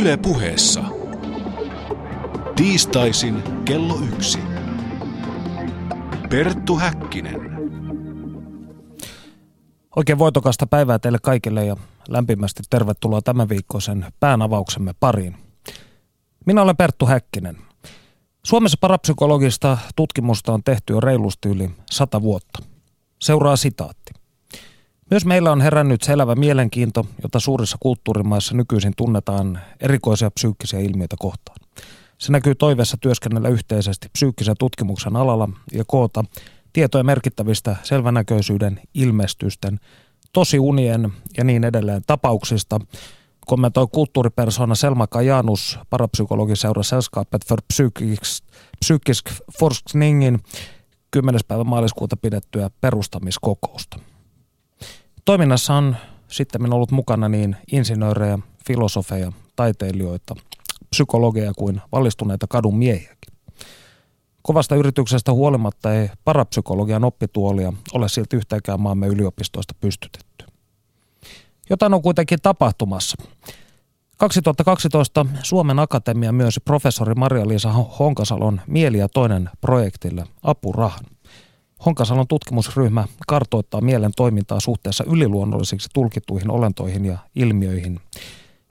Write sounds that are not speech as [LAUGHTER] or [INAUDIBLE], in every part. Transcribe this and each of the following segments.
Yle puheessa. Tiistaisin kello yksi. Perttu Häkkinen. Oikein voitokasta päivää teille kaikille ja lämpimästi tervetuloa tämän viikkoisen päänavauksemme pariin. Minä olen Perttu Häkkinen. Suomessa parapsykologista tutkimusta on tehty jo reilusti yli sata vuotta. Seuraa sitaatti. Myös meillä on herännyt selvä mielenkiinto, jota suurissa kulttuurimaissa nykyisin tunnetaan erikoisia psyykkisiä ilmiöitä kohtaan. Se näkyy toiveessa työskennellä yhteisesti psyykkisen tutkimuksen alalla ja koota tietoja merkittävistä selvänäköisyyden, ilmestysten, tosiunien ja niin edelleen tapauksista, kommentoi kulttuuripersona Selma Kajanus parapsykologiseura Sällskapet för psykisk forskningin 10. päivä maaliskuuta pidettyä perustamiskokousta. Toiminnassa on sitten ollut mukana niin insinöörejä, filosofeja, taiteilijoita, psykologeja kuin valistuneita kadun miehiäkin. Kovasta yrityksestä huolimatta ei parapsykologian oppituolia ole silti yhtäkään maamme yliopistoista pystytetty. Jotain on kuitenkin tapahtumassa. 2012 Suomen Akatemia myönsi professori Maria-Liisa Honkasalon Mieli ja toinen projektille apurahan. Honkasalon tutkimusryhmä kartoittaa mielen toimintaa suhteessa yliluonnollisiksi tulkittuihin olentoihin ja ilmiöihin,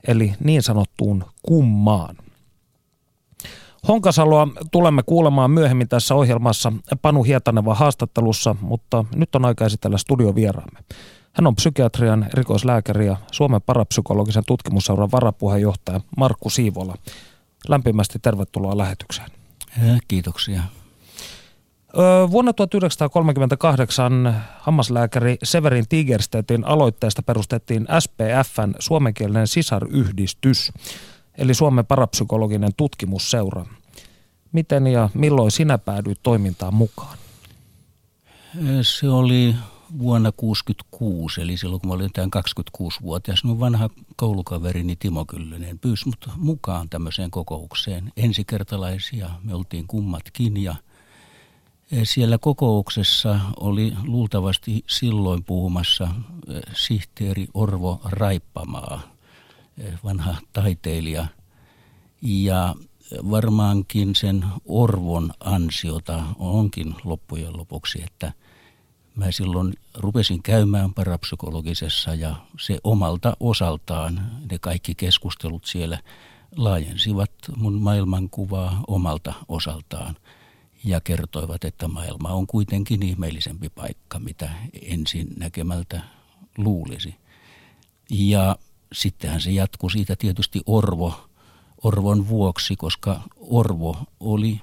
eli niin sanottuun kummaan. Honkasaloa tulemme kuulemaan myöhemmin tässä ohjelmassa Panu Hietaneva haastattelussa, mutta nyt on aika esitellä studiovieraamme. Hän on psykiatrian erikoislääkäri ja Suomen parapsykologisen tutkimusseuran varapuheenjohtaja Markku Siivola. Lämpimästi tervetuloa lähetykseen. Kiitoksia. Vuonna 1938 hammaslääkäri Severin Tigerstedtin aloitteesta perustettiin SPFn suomenkielinen sisaryhdistys, eli Suomen parapsykologinen tutkimusseura. Miten ja milloin sinä päädyit toimintaan mukaan? Se oli vuonna 1966, eli silloin kun mä olin tämän 26-vuotias, mun vanha koulukaverini Timo Kyllönen pyysi mut mukaan tämmöiseen kokoukseen. Ensikertalaisia me oltiin kummatkin ja – siellä kokouksessa oli luultavasti silloin puhumassa sihteeri Orvo Raippamaa, vanha taiteilija. Ja varmaankin sen Orvon ansiota onkin loppujen lopuksi, että mä silloin rupesin käymään parapsykologisessa ja se omalta osaltaan, ne kaikki keskustelut siellä laajensivat mun maailmankuvaa omalta osaltaan – ja kertoivat, että maailma on kuitenkin ihmeellisempi paikka, mitä ensin näkemältä luulisi. Ja sittenhän se jatkui siitä tietysti Orvo, Orvon vuoksi, koska Orvo oli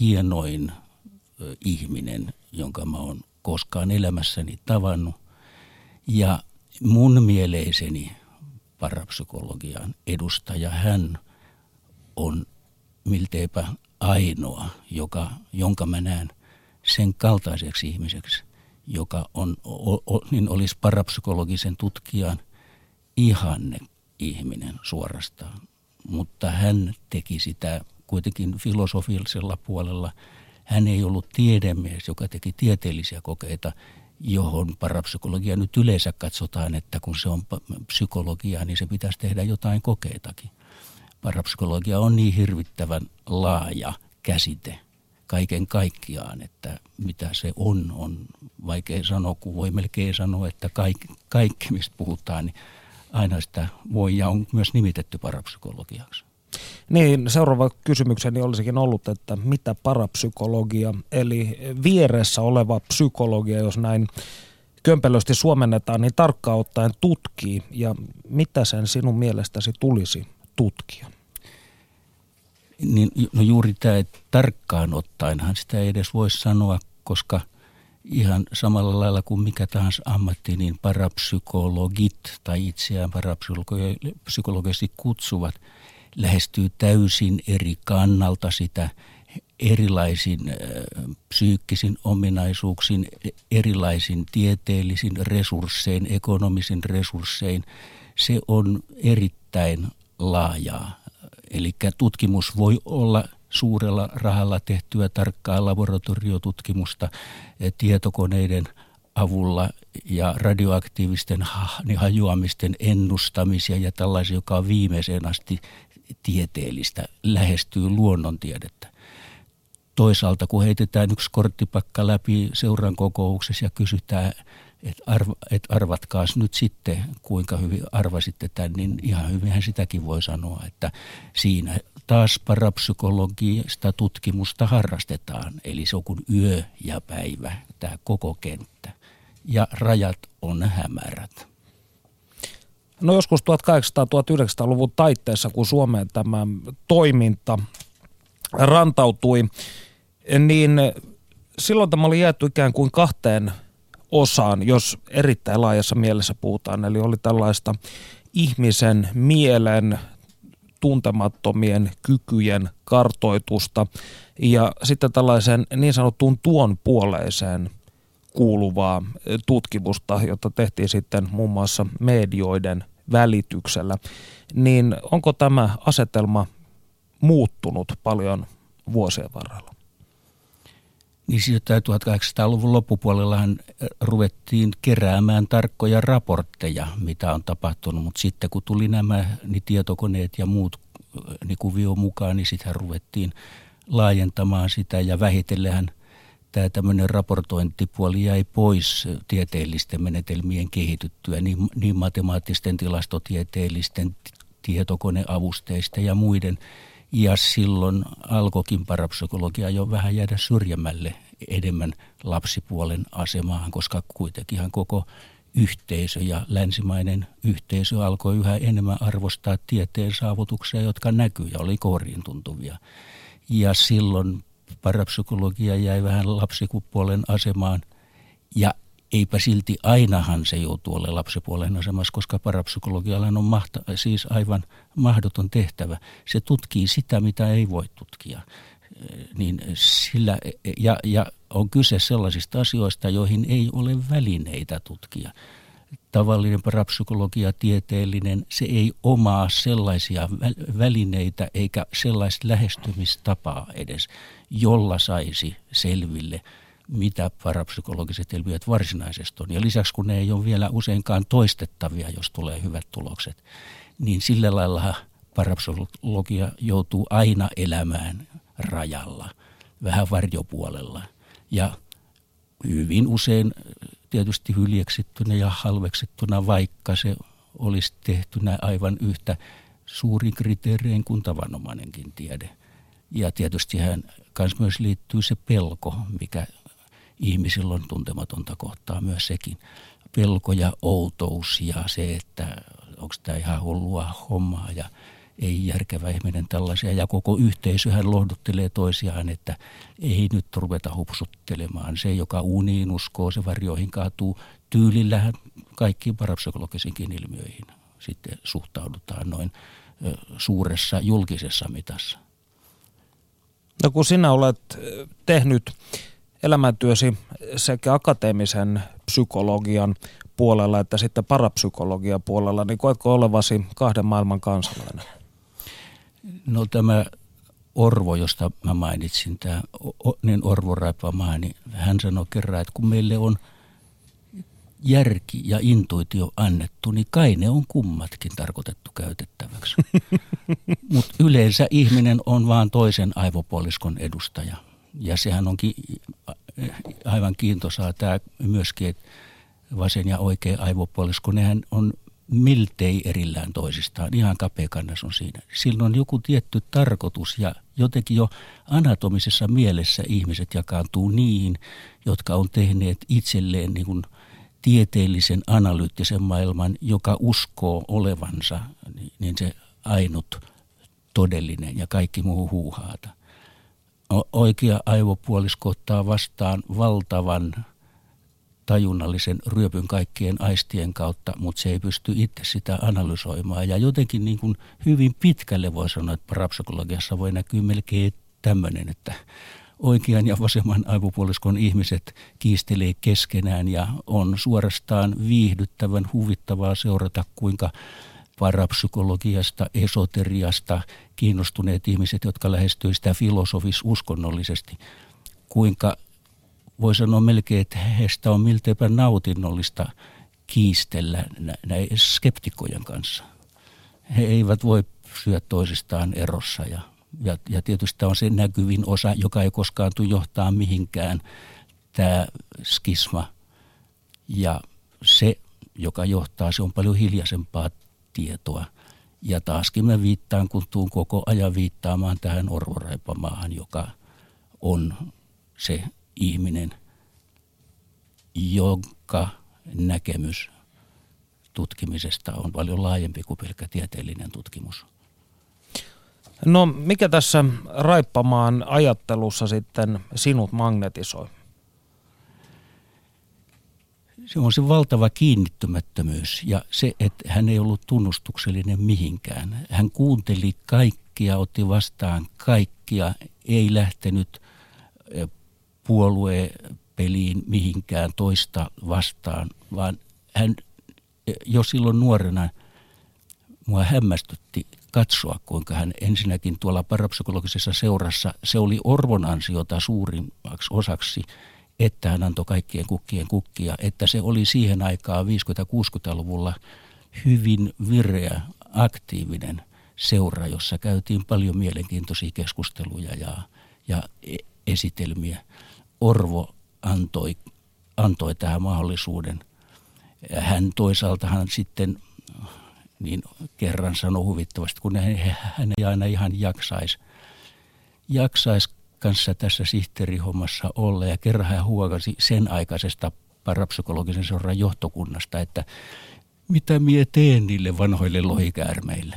hienoin ihminen, jonka mä oon koskaan elämässäni tavannut. Ja mun mieleiseni parapsykologian edustaja hän on milteipä ainoa, joka, jonka mä näen sen kaltaiseksi ihmiseksi, joka on, o, o, niin olisi parapsykologisen tutkijan ihanne ihminen suorastaan. Mutta hän teki sitä kuitenkin filosofisella puolella. Hän ei ollut tiedemies, joka teki tieteellisiä kokeita, johon parapsykologia nyt yleensä katsotaan, että kun se on psykologia, niin se pitäisi tehdä jotain kokeitakin parapsykologia on niin hirvittävän laaja käsite kaiken kaikkiaan, että mitä se on, on vaikea sanoa, kun voi melkein sanoa, että kaikki, kaikki mistä puhutaan, niin aina sitä voi ja on myös nimitetty parapsykologiaksi. Niin, seuraava kysymykseni olisikin ollut, että mitä parapsykologia, eli vieressä oleva psykologia, jos näin kömpelösti suomennetaan, niin tarkkaan ottaen tutkii ja mitä sen sinun mielestäsi tulisi tutkia? Niin, no juuri tämä, että tarkkaan ottaenhan sitä ei edes voi sanoa, koska ihan samalla lailla kuin mikä tahansa ammatti, niin parapsykologit tai itseään parapsykologisesti kutsuvat lähestyy täysin eri kannalta sitä erilaisin psyykkisin ominaisuuksin, erilaisin tieteellisin resurssein, ekonomisin resurssein. Se on erittäin laajaa Eli tutkimus voi olla suurella rahalla tehtyä tarkkaa laboratoriotutkimusta, eh, tietokoneiden avulla ja radioaktiivisten niin hajuamisten ennustamisia ja tällaisia, joka on viimeiseen asti tieteellistä, lähestyy luonnontiedettä. Toisaalta kun heitetään yksi korttipakka läpi seuran kokouksessa ja kysytään, että arv, et arvatkaas nyt sitten, kuinka hyvin arvasitte tämän, niin ihan hyvinhän sitäkin voi sanoa, että siinä taas parapsykologista tutkimusta harrastetaan. Eli se on kuin yö ja päivä, tämä koko kenttä. Ja rajat on hämärät. No joskus 1800-1900-luvun taitteessa, kun Suomeen tämä toiminta rantautui, niin silloin tämä oli jääty ikään kuin kahteen osaan, jos erittäin laajassa mielessä puhutaan. Eli oli tällaista ihmisen mielen tuntemattomien kykyjen kartoitusta ja sitten tällaisen niin sanottuun tuon puoleiseen kuuluvaa tutkimusta, jota tehtiin sitten muun muassa medioiden välityksellä. Niin onko tämä asetelma muuttunut paljon vuosien varrella? Niin siis 1800-luvun loppupuolellahan ruvettiin keräämään tarkkoja raportteja, mitä on tapahtunut, mutta sitten kun tuli nämä niin tietokoneet ja muut niin kuvio mukaan, niin sitten ruvettiin laajentamaan sitä ja vähitellähän tämä tämmöinen raportointipuoli jäi pois tieteellisten menetelmien kehityttyä, niin, niin matemaattisten, tilastotieteellisten, tietokoneavusteista ja muiden. Ja silloin alkoikin parapsykologia jo vähän jäädä syrjemmälle enemmän lapsipuolen asemaan, koska kuitenkin koko yhteisö ja länsimainen yhteisö alkoi yhä enemmän arvostaa tieteen saavutuksia, jotka näkyy ja oli kouriin tuntuvia. Ja silloin parapsykologia jäi vähän lapsikupuolen asemaan ja eipä silti ainahan se joutuu olemaan lapsipuolen asemassa, koska parapsykologialla on mahta, siis aivan mahdoton tehtävä. Se tutkii sitä, mitä ei voi tutkia. Niin sillä, ja, ja on kyse sellaisista asioista, joihin ei ole välineitä tutkia. Tavallinen parapsykologia, tieteellinen, se ei omaa sellaisia välineitä eikä sellaista lähestymistapaa edes, jolla saisi selville, mitä parapsykologiset ilmiöt varsinaisesti on. Ja lisäksi kun ne ei ole vielä useinkaan toistettavia, jos tulee hyvät tulokset, niin sillä lailla parapsykologia joutuu aina elämään rajalla, vähän varjopuolella – ja hyvin usein tietysti hyljeksittynä ja halveksittuna, vaikka se olisi tehtynä aivan yhtä suurin kriteerein kuin tavanomainenkin tiede. Ja tietysti hän kanssa myös liittyy se pelko, mikä ihmisillä on tuntematonta kohtaa myös sekin. Pelko ja outous ja se, että onko tämä ihan hullua hommaa ja ei järkevä ihminen tällaisia. Ja koko yhteisöhän lohduttelee toisiaan, että ei nyt ruveta hupsuttelemaan. Se, joka uniin uskoo, se varjoihin kaatuu. Tyylillähän kaikkiin parapsykologisiinkin ilmiöihin sitten suhtaudutaan noin suuressa julkisessa mitassa. No kun sinä olet tehnyt elämäntyösi sekä akateemisen psykologian puolella että sitten parapsykologian puolella, niin koetko olevasi kahden maailman kansalainen? No tämä Orvo, josta mä mainitsin, tämä niin Orvo Raipamaa, niin hän sanoi kerran, että kun meille on järki ja intuitio annettu, niin kai ne on kummatkin tarkoitettu käytettäväksi. [LAUGHS] Mutta yleensä ihminen on vaan toisen aivopuoliskon edustaja. Ja sehän onkin aivan kiintosaa tämä myöskin, että vasen ja oikea aivopuolisko, nehän on miltei erillään toisistaan. Ihan kapeakannas on siinä. Sillä on joku tietty tarkoitus ja jotenkin jo anatomisessa mielessä ihmiset jakaantuu niin, jotka on tehneet itselleen niin kuin tieteellisen analyyttisen maailman, joka uskoo olevansa niin se ainut todellinen ja kaikki muu huuhaata. Oikea aivopuolisko ottaa vastaan valtavan tajunnallisen ryöpyn kaikkien aistien kautta, mutta se ei pysty itse sitä analysoimaan. Ja jotenkin niin kuin hyvin pitkälle voi sanoa, että parapsykologiassa voi näkyä melkein tämmöinen, että oikean ja vasemman aivopuoliskon ihmiset kiistelee keskenään ja on suorastaan viihdyttävän huvittavaa seurata, kuinka parapsykologiasta, esoteriasta kiinnostuneet ihmiset, jotka lähestyvät sitä filosofis-uskonnollisesti, kuinka voi sanoa melkein, että heistä on milteipä nautinnollista kiistellä näin skeptikkojen kanssa. He eivät voi pysyä toisistaan erossa ja, ja, ja tietysti tämä on se näkyvin osa, joka ei koskaan tule johtaa mihinkään, tämä skisma. Ja se, joka johtaa, se on paljon hiljaisempaa tietoa. Ja taaskin mä viittaan, kun tuun koko ajan viittaamaan tähän orvoraipamaahan, joka on se ihminen, jonka näkemys tutkimisesta on paljon laajempi kuin pelkkä tieteellinen tutkimus. No mikä tässä Raippamaan ajattelussa sitten sinut magnetisoi? Se on se valtava kiinnittymättömyys ja se, että hän ei ollut tunnustuksellinen mihinkään. Hän kuunteli kaikkia, otti vastaan kaikkia, ei lähtenyt puoluepeliin mihinkään toista vastaan, vaan hän jo silloin nuorena mua hämmästytti katsoa, kuinka hän ensinnäkin tuolla parapsykologisessa seurassa, se oli Orvon ansiota suurimmaksi osaksi, että hän antoi kaikkien kukkien kukkia, että se oli siihen aikaan 50-60-luvulla hyvin vireä, aktiivinen seura, jossa käytiin paljon mielenkiintoisia keskusteluja ja, ja e- esitelmiä. Orvo antoi, antoi tähän mahdollisuuden. Hän toisaalta hän sitten niin kerran sanoi huvittavasti, kun hän, hän ei aina ihan jaksaisi jaksais kanssa tässä sihteerihommassa olla. Ja kerran hän huokasi sen aikaisesta parapsykologisen seuran johtokunnasta, että mitä mie teen niille vanhoille lohikäärmeille.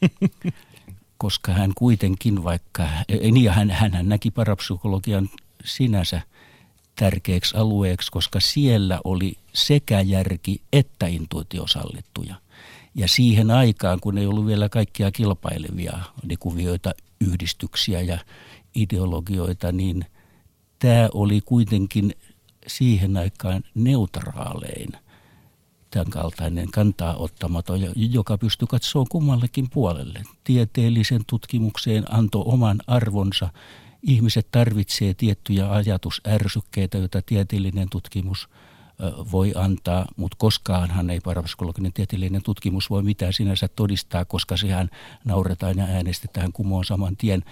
[LAUGHS] Koska hän kuitenkin vaikka, niin hän, hän näki parapsykologian sinänsä tärkeäksi alueeksi, koska siellä oli sekä järki että intuitio sallittuja. Ja siihen aikaan, kun ei ollut vielä kaikkia kilpailevia kuvioita, yhdistyksiä ja ideologioita, niin tämä oli kuitenkin siihen aikaan neutraalein tämän kaltainen kantaa ottamaton, joka pystyi katsoa kummallekin puolelle. Tieteellisen tutkimukseen antoi oman arvonsa. Ihmiset tarvitsee tiettyjä ajatusärsykkeitä, joita tieteellinen tutkimus – voi antaa, mutta koskaanhan ei parapsykologinen tieteellinen tutkimus voi mitään sinänsä todistaa, koska sehän nauretaan ja äänestetään kumoon saman tien,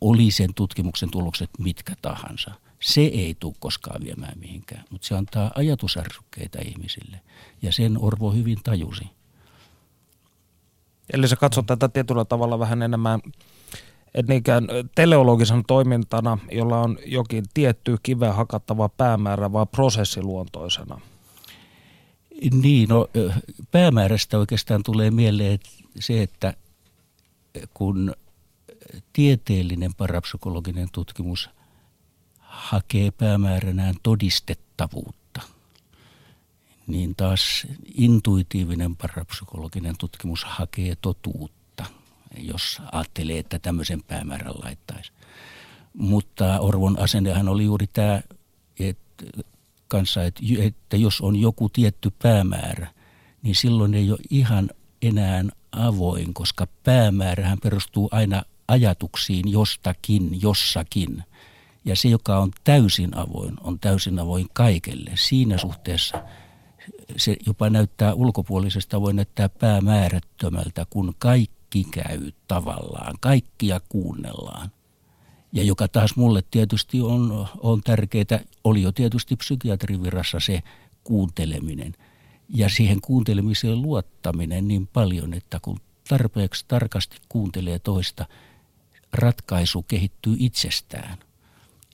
oli sen tutkimuksen tulokset mitkä tahansa. Se ei tule koskaan viemään mihinkään, mutta se antaa ajatusärsykkeitä ihmisille ja sen Orvo hyvin tajusi. Eli sä katsot tätä tietyllä tavalla vähän enemmän et niinkään teleologisen toimintana, jolla on jokin tietty kiveä hakattava päämäärä, vaan prosessiluontoisena? Niin, no päämäärästä oikeastaan tulee mieleen se, että kun tieteellinen parapsykologinen tutkimus hakee päämääränään todistettavuutta, niin taas intuitiivinen parapsykologinen tutkimus hakee totuutta jos ajattelee, että tämmöisen päämäärän laittaisi. Mutta Orvon asennehan oli juuri tämä, että kanssa, että, jos on joku tietty päämäärä, niin silloin ei ole ihan enää avoin, koska päämäärähän perustuu aina ajatuksiin jostakin, jossakin. Ja se, joka on täysin avoin, on täysin avoin kaikelle. Siinä suhteessa se jopa näyttää ulkopuolisesta, voi näyttää päämäärättömältä, kun kaikki käy tavallaan, kaikkia kuunnellaan. Ja joka taas mulle tietysti on, on tärkeää, oli jo tietysti psykiatrin virassa se kuunteleminen. Ja siihen kuuntelemiseen luottaminen niin paljon, että kun tarpeeksi tarkasti kuuntelee toista, ratkaisu kehittyy itsestään.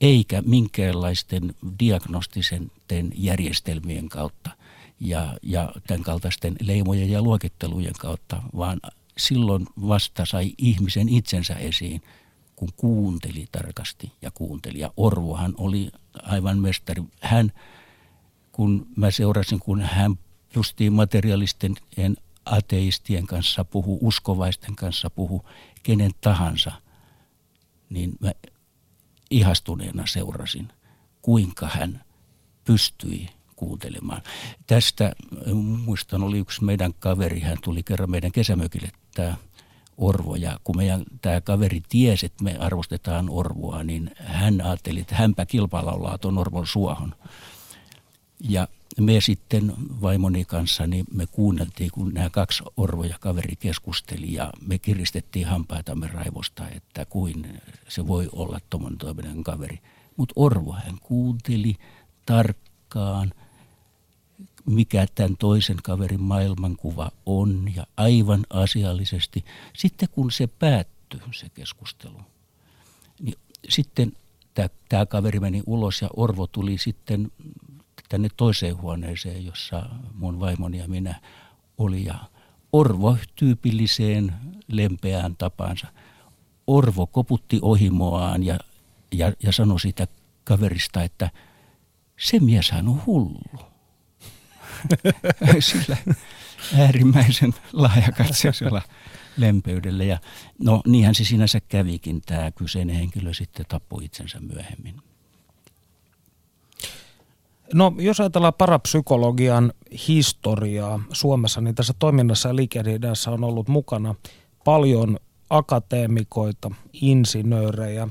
Eikä minkäänlaisten diagnostisen järjestelmien kautta ja, ja tämän kaltaisten leimojen ja luokittelujen kautta, vaan silloin vasta sai ihmisen itsensä esiin, kun kuunteli tarkasti ja kuunteli. Ja Orvohan oli aivan mestari. Hän, kun mä seurasin, kun hän justiin materialisten ateistien kanssa puhu, uskovaisten kanssa puhu, kenen tahansa, niin mä ihastuneena seurasin, kuinka hän pystyi kuuntelemaan. Tästä muistan, oli yksi meidän kaveri, hän tuli kerran meidän kesämökille, tämä orvoja. Kun meidän tämä kaveri tiesi, että me arvostetaan orvoa, niin hän ajatteli, että hänpä kilpalaulaa tuon orvon suohon. Ja me sitten vaimoni kanssa, niin me kuunneltiin, kun nämä kaksi orvoja kaveri keskusteli ja me kiristettiin hampaitamme raivosta, että kuin se voi olla tuommoinen toinen kaveri. Mutta orvo hän kuunteli tarkkaan, mikä tämän toisen kaverin maailmankuva on ja aivan asiallisesti. Sitten kun se päättyi, se keskustelu, niin sitten tämä kaveri meni ulos ja Orvo tuli sitten tänne toiseen huoneeseen, jossa mun vaimoni ja minä oli. Ja Orvo tyypilliseen lempeään tapansa. Orvo koputti ohimoaan ja, ja, ja sanoi siitä kaverista, että se mieshän on hullu. [LAUGHS] Sillä äärimmäisen laajakatseisella lempeydellä. Ja no niinhän se sinänsä kävikin. Tämä kyseinen henkilö sitten tappoi itsensä myöhemmin. No jos ajatellaan parapsykologian historiaa Suomessa, niin tässä toiminnassa ja liikehdessä on ollut mukana paljon akateemikoita, insinöörejä.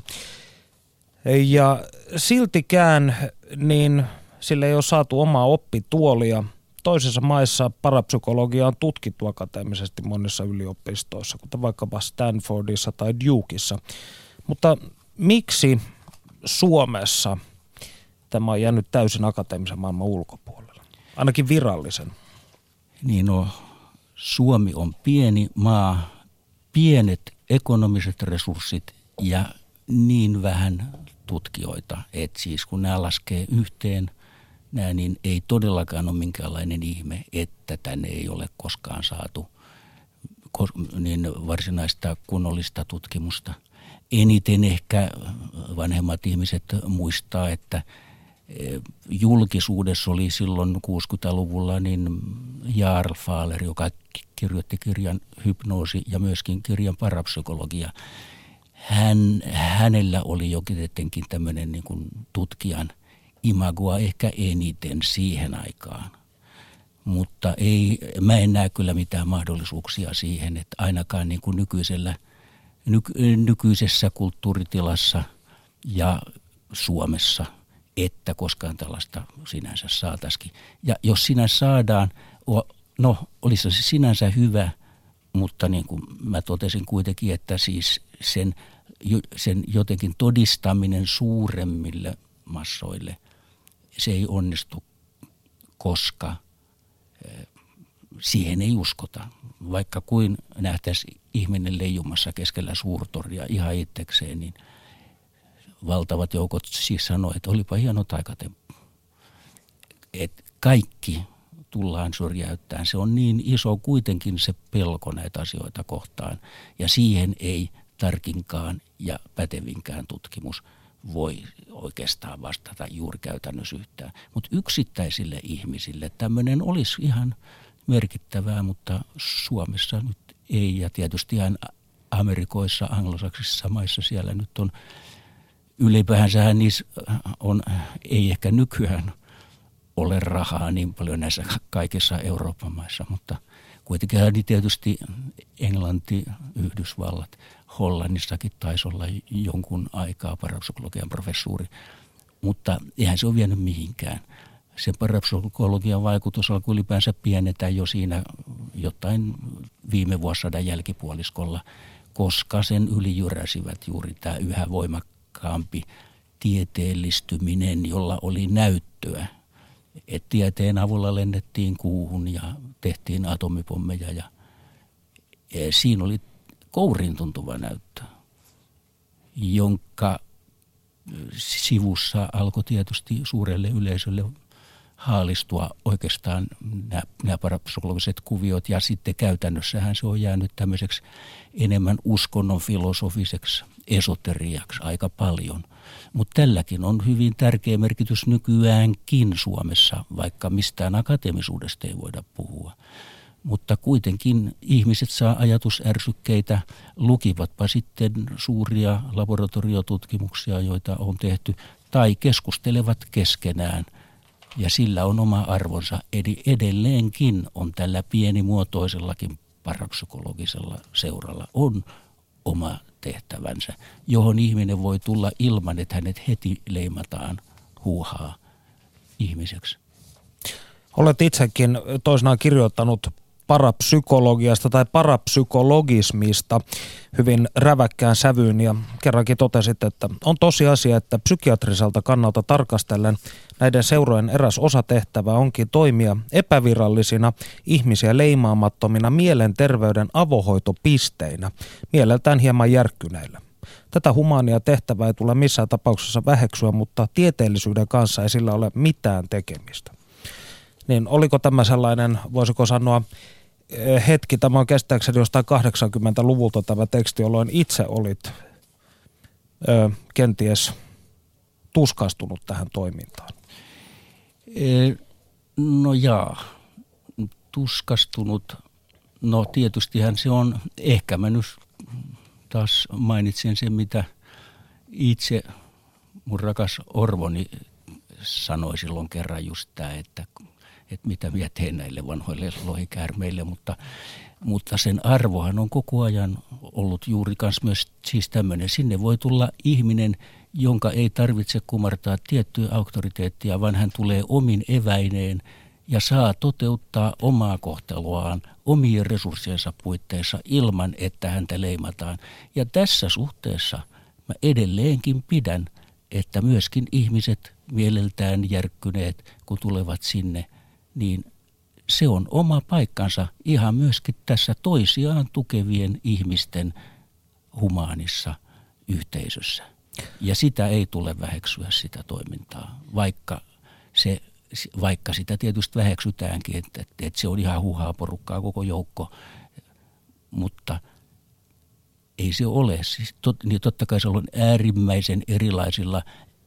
Ja siltikään niin sille ei ole saatu omaa oppituolia. Toisissa maissa parapsykologia on tutkittu akateemisesti monissa yliopistoissa, kuten vaikkapa Stanfordissa tai Dukeissa. Mutta miksi Suomessa – tämä on jäänyt täysin akateemisen maailman ulkopuolelle, ainakin virallisen. Niin no, Suomi on pieni maa, pienet ekonomiset resurssit ja niin vähän tutkijoita, että siis kun nämä laskee yhteen, nämä, niin ei todellakaan ole minkäänlainen ihme, että tänne ei ole koskaan saatu niin varsinaista kunnollista tutkimusta. Eniten ehkä vanhemmat ihmiset muistaa, että – julkisuudessa oli silloin 60-luvulla niin Jarl Fahler, joka kirjoitti kirjan hypnoosi ja myöskin kirjan parapsykologia. Hän, hänellä oli jokin tietenkin tämmöinen niin kuin tutkijan imagoa ehkä eniten siihen aikaan. Mutta ei, mä en näe kyllä mitään mahdollisuuksia siihen, että ainakaan niin kuin nykyisellä, nyky, nykyisessä kulttuuritilassa ja Suomessa – että koskaan tällaista sinänsä saataisiin. Ja jos sinä saadaan, no olisi se sinänsä hyvä, mutta niin kuin mä totesin kuitenkin, että siis sen, sen jotenkin todistaminen suuremmille massoille, se ei onnistu, koska eh, siihen ei uskota. Vaikka kuin nähtäisi ihminen leijumassa keskellä suurtoria ihan itsekseen, niin – valtavat joukot siis sanoi, että olipa hieno taikatemppu. Et kaikki tullaan syrjäyttämään. Se on niin iso kuitenkin se pelko näitä asioita kohtaan. Ja siihen ei tarkinkaan ja pätevinkään tutkimus voi oikeastaan vastata juuri käytännössä yhtään. Mutta yksittäisille ihmisille tämmöinen olisi ihan merkittävää, mutta Suomessa nyt ei. Ja tietysti Amerikoissa, anglosaksisissa maissa siellä nyt on ylipäänsä niissä on, ei ehkä nykyään ole rahaa niin paljon näissä kaikissa Euroopan maissa, mutta kuitenkin niin tietysti Englanti, Yhdysvallat, Hollannissakin taisi olla jonkun aikaa parapsykologian professuuri, mutta eihän se ole vienyt mihinkään. Se parapsykologian vaikutus alkoi ylipäänsä pienetä jo siinä jotain viime vuosisadan jälkipuoliskolla, koska sen ylijyräsivät juuri tämä yhä voimakkaampi voimakkaampi tieteellistyminen, jolla oli näyttöä. Et tieteen avulla lennettiin kuuhun ja tehtiin atomipommeja ja siinä oli kourin tuntuva näyttö, jonka sivussa alkoi tietysti suurelle yleisölle haalistua oikeastaan nämä, nämä parapsykologiset kuviot ja sitten käytännössähän se on jäänyt tämmöiseksi enemmän uskonnon filosofiseksi esoteriaksi aika paljon. Mutta tälläkin on hyvin tärkeä merkitys nykyäänkin Suomessa, vaikka mistään akateemisuudesta ei voida puhua. Mutta kuitenkin ihmiset saa ajatusärsykkeitä, lukivatpa sitten suuria laboratoriotutkimuksia, joita on tehty, tai keskustelevat keskenään – ja sillä on oma arvonsa. Eli edelleenkin on tällä pienimuotoisellakin parapsykologisella seuralla on oma tehtävänsä, johon ihminen voi tulla ilman, että hänet heti leimataan huuhaa ihmiseksi. Olet itsekin toisinaan kirjoittanut parapsykologiasta tai parapsykologismista hyvin räväkkään sävyyn ja kerrankin totesit, että on tosiasia, että psykiatriselta kannalta tarkastellen näiden seurojen eräs osatehtävä onkin toimia epävirallisina ihmisiä leimaamattomina mielenterveyden avohoitopisteinä, mieleltään hieman järkkyneillä. Tätä humaania tehtävää ei tule missään tapauksessa väheksyä, mutta tieteellisyyden kanssa ei sillä ole mitään tekemistä. Niin oliko tämä sellainen, voisiko sanoa, eh, hetki, tämä on kestääkseni jostain 80-luvulta tämä teksti, jolloin itse olit ö, kenties tuskastunut tähän toimintaan? E, no jaa, tuskastunut. No tietystihän se on, ehkä mä nyt taas mainitsen sen, mitä itse mun rakas Orvoni sanoi silloin kerran just tämä, että että mitä minä teen näille vanhoille lohikäärmeille, mutta, mutta sen arvohan on koko ajan ollut juuri kans myös siis tämmöinen. Sinne voi tulla ihminen, jonka ei tarvitse kumartaa tiettyä auktoriteettia, vaan hän tulee omin eväineen ja saa toteuttaa omaa kohteluaan omien resurssiensa puitteissa ilman, että häntä leimataan. Ja tässä suhteessa mä edelleenkin pidän, että myöskin ihmiset mieleltään järkkyneet, kun tulevat sinne, niin se on oma paikkansa ihan myöskin tässä toisiaan tukevien ihmisten humaanissa yhteisössä. Ja sitä ei tule väheksyä sitä toimintaa, vaikka, se, vaikka sitä tietysti väheksytäänkin, että, että se on ihan huhaa porukkaa koko joukko, mutta ei se ole. Siis tot, niin totta kai se on äärimmäisen erilaisilla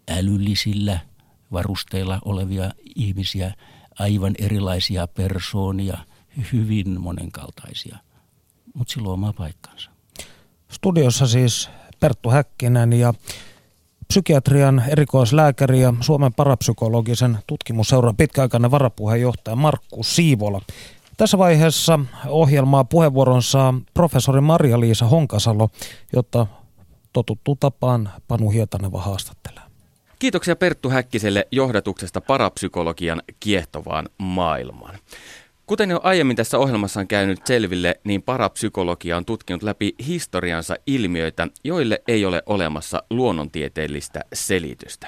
älyllisillä varusteilla olevia ihmisiä – aivan erilaisia persoonia, hyvin monenkaltaisia, mutta sillä on oma paikkansa. Studiossa siis Perttu Häkkinen ja psykiatrian erikoislääkäri ja Suomen parapsykologisen tutkimusseuran pitkäaikainen varapuheenjohtaja Markku Siivola. Tässä vaiheessa ohjelmaa puheenvuoron saa professori Maria-Liisa Honkasalo, jotta totuttu tapaan Panu Hietaneva haastattelee. Kiitoksia Perttu Häkkiselle johdatuksesta parapsykologian kiehtovaan maailmaan. Kuten jo aiemmin tässä ohjelmassa on käynyt selville, niin parapsykologia on tutkinut läpi historiansa ilmiöitä, joille ei ole olemassa luonnontieteellistä selitystä.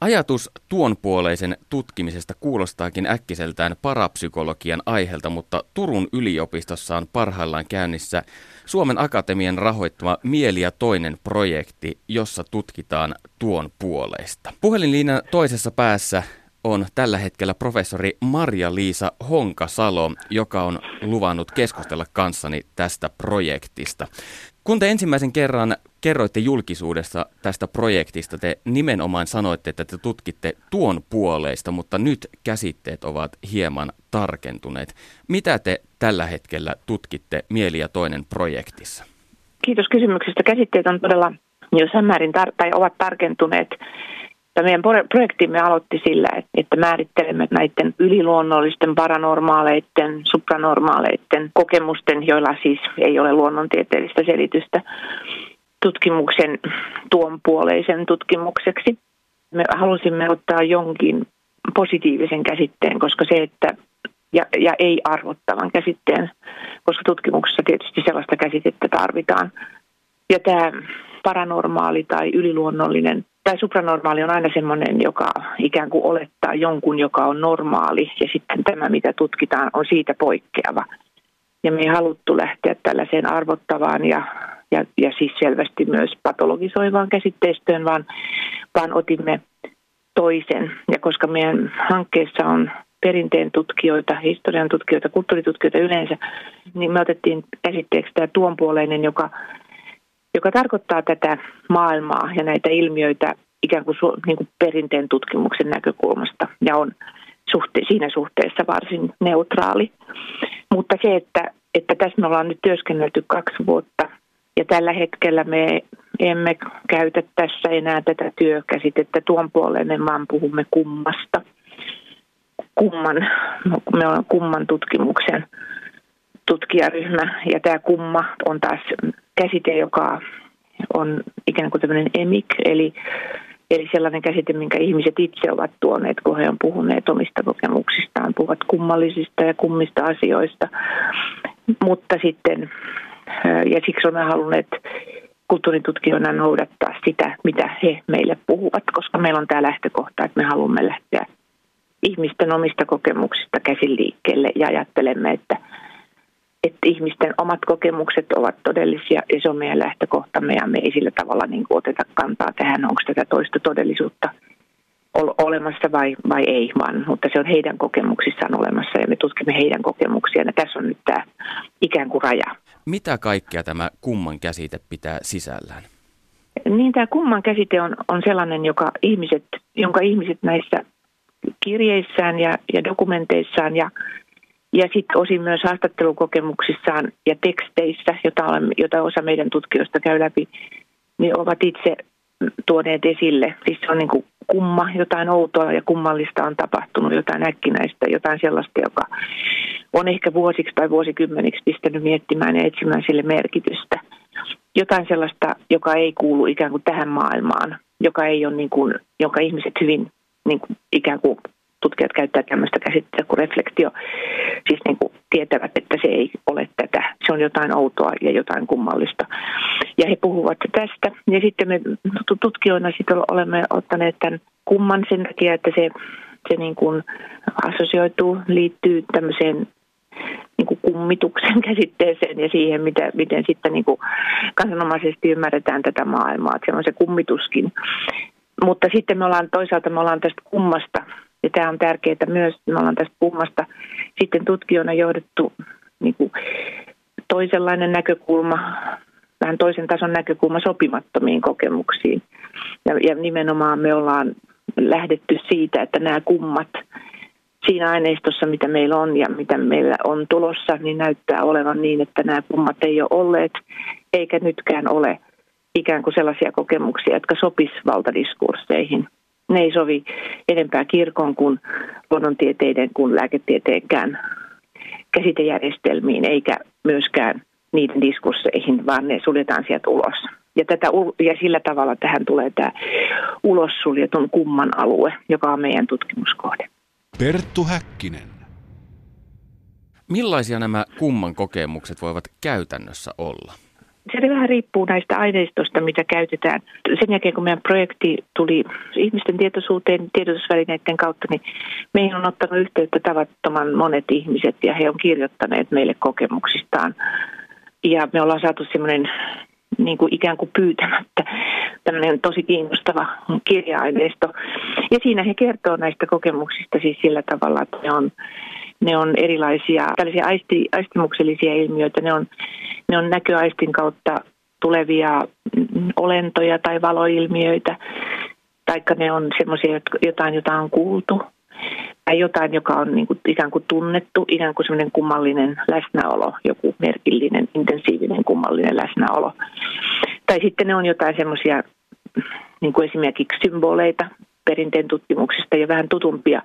Ajatus tuonpuoleisen tutkimisesta kuulostaakin äkkiseltään parapsykologian aiheelta, mutta Turun yliopistossa on parhaillaan käynnissä Suomen Akatemian rahoittama Mieli ja toinen projekti, jossa tutkitaan tuon puoleista. Puhelinliinan toisessa päässä on tällä hetkellä professori Maria-Liisa Honkasalo, joka on luvannut keskustella kanssani tästä projektista. Kun te ensimmäisen kerran kerroitte julkisuudessa tästä projektista, te nimenomaan sanoitte, että te tutkitte tuon puoleista, mutta nyt käsitteet ovat hieman tarkentuneet. Mitä te tällä hetkellä tutkitte Mieli ja toinen projektissa? Kiitos kysymyksestä. Käsitteet on todella jossain määrin tar- tai ovat tarkentuneet. Tämä meidän projektimme aloitti sillä, että määrittelemme näiden yliluonnollisten, paranormaaleiden, supranormaaleiden kokemusten, joilla siis ei ole luonnontieteellistä selitystä, tutkimuksen tuon puoleisen tutkimukseksi. Me halusimme ottaa jonkin positiivisen käsitteen, koska se, että ja, ja ei arvottavan käsitteen, koska tutkimuksessa tietysti sellaista käsitettä tarvitaan. Ja tämä paranormaali tai yliluonnollinen tai supranormaali on aina semmoinen, joka ikään kuin olettaa jonkun, joka on normaali, ja sitten tämä, mitä tutkitaan, on siitä poikkeava. Ja me ei haluttu lähteä tällaiseen arvottavaan ja, ja, ja siis selvästi myös patologisoivaan käsitteistöön, vaan, vaan otimme toisen. Ja koska meidän hankkeessa on perinteen tutkijoita, historian tutkijoita, kulttuuritutkijoita yleensä, niin me otettiin käsitteeksi tämä tuonpuoleinen, joka joka tarkoittaa tätä maailmaa ja näitä ilmiöitä ikään kuin, niin kuin perinteen tutkimuksen näkökulmasta ja on suhte, siinä suhteessa varsin neutraali. Mutta se, että, että tässä me ollaan nyt työskennelty kaksi vuotta ja tällä hetkellä me emme käytä tässä enää tätä työkäsitettä tuon puoleen, vaan puhumme kummasta. Kumman, me ollaan kumman tutkimuksen tutkijaryhmä ja tämä kumma on taas käsite, joka on ikään kuin tämmöinen emik, eli, eli sellainen käsite, minkä ihmiset itse ovat tuoneet, kun he on puhuneet omista kokemuksistaan, puhuvat kummallisista ja kummista asioista. Mutta sitten, ja siksi olemme halunneet kulttuuritutkijoina noudattaa sitä, mitä he meille puhuvat, koska meillä on tämä lähtökohta, että me haluamme lähteä ihmisten omista kokemuksista käsin liikkeelle ja ajattelemme, että, että ihmisten omat kokemukset ovat todellisia ja se on meidän lähtökohtamme ja me ei sillä tavalla niin kuin oteta kantaa tähän, onko tätä toista todellisuutta olemassa vai, vai ei, vaan, mutta se on heidän kokemuksissaan olemassa ja me tutkimme heidän kokemuksiaan ja tässä on nyt tämä ikään kuin raja. Mitä kaikkea tämä kumman käsite pitää sisällään? Niin tämä kumman käsite on, on sellainen, joka ihmiset, jonka ihmiset näissä kirjeissään ja, ja dokumenteissaan ja, ja sitten osin myös haastattelukokemuksissaan ja teksteissä, jota, olemme, jota osa meidän tutkijoista käy läpi, niin ovat itse tuoneet esille. Siis se on niin kuin kumma, jotain outoa ja kummallista on tapahtunut, jotain äkkinäistä, jotain sellaista, joka on ehkä vuosiksi tai vuosikymmeniksi pistänyt miettimään ja etsimään sille merkitystä. Jotain sellaista, joka ei kuulu ikään kuin tähän maailmaan, joka ei ole niin kuin, jonka ihmiset hyvin niin kuin ikään kuin tutkijat käyttää tämmöistä käsitettä kuin reflektio, siis niin kuin tietävät, että se ei ole tätä. Se on jotain outoa ja jotain kummallista. Ja he puhuvat tästä. Ja sitten me tutkijoina sitten olemme ottaneet tämän kumman sen takia, että se, se niin kuin assosioituu, liittyy tämmöiseen niin kuin kummituksen [LAUGHS] käsitteeseen ja siihen, mitä, miten sitten niin kuin kansanomaisesti ymmärretään tätä maailmaa. Että se on se kummituskin. Mutta sitten me ollaan toisaalta me ollaan tästä kummasta, ja tämä on tärkeää myös, me ollaan tästä kummasta sitten tutkijoina johdettu niin kuin toisenlainen näkökulma, vähän toisen tason näkökulma sopimattomiin kokemuksiin. Ja, ja nimenomaan me ollaan lähdetty siitä, että nämä kummat siinä aineistossa, mitä meillä on ja mitä meillä on tulossa, niin näyttää olevan niin, että nämä kummat ei ole olleet eikä nytkään ole – ikään kuin sellaisia kokemuksia, jotka sopis valtadiskursseihin. Ne ei sovi enempää kirkon kuin luonnontieteiden kuin lääketieteenkään käsitejärjestelmiin, eikä myöskään niiden diskursseihin, vaan ne suljetaan sieltä ulos. Ja, tätä, ja sillä tavalla tähän tulee tämä ulos suljetun kumman alue, joka on meidän tutkimuskohde. Perttu Häkkinen. Millaisia nämä kumman kokemukset voivat käytännössä olla? Se vähän riippuu näistä aineistosta, mitä käytetään. Sen jälkeen, kun meidän projekti tuli ihmisten tietoisuuteen tiedotusvälineiden kautta, niin meihin on ottanut yhteyttä tavattoman monet ihmiset ja he on kirjoittaneet meille kokemuksistaan. Ja me ollaan saatu semmoinen niin kuin ikään kuin pyytämättä tämmöinen tosi kiinnostava kirja-aineisto. Ja siinä he kertoo näistä kokemuksista siis sillä tavalla, että ne on, ne on erilaisia tällaisia aisti, aistimuksellisia ilmiöitä. Ne on ne on näköaistin kautta tulevia olentoja tai valoilmiöitä, taikka ne on semmoisia jotain, jota on kuultu, tai jotain, joka on niin kuin ikään kuin tunnettu, ikään kuin semmoinen kummallinen läsnäolo, joku merkillinen, intensiivinen kummallinen läsnäolo. Tai sitten ne on jotain semmoisia niin kuin esimerkiksi symboleita perinteen tutkimuksesta ja vähän tutumpia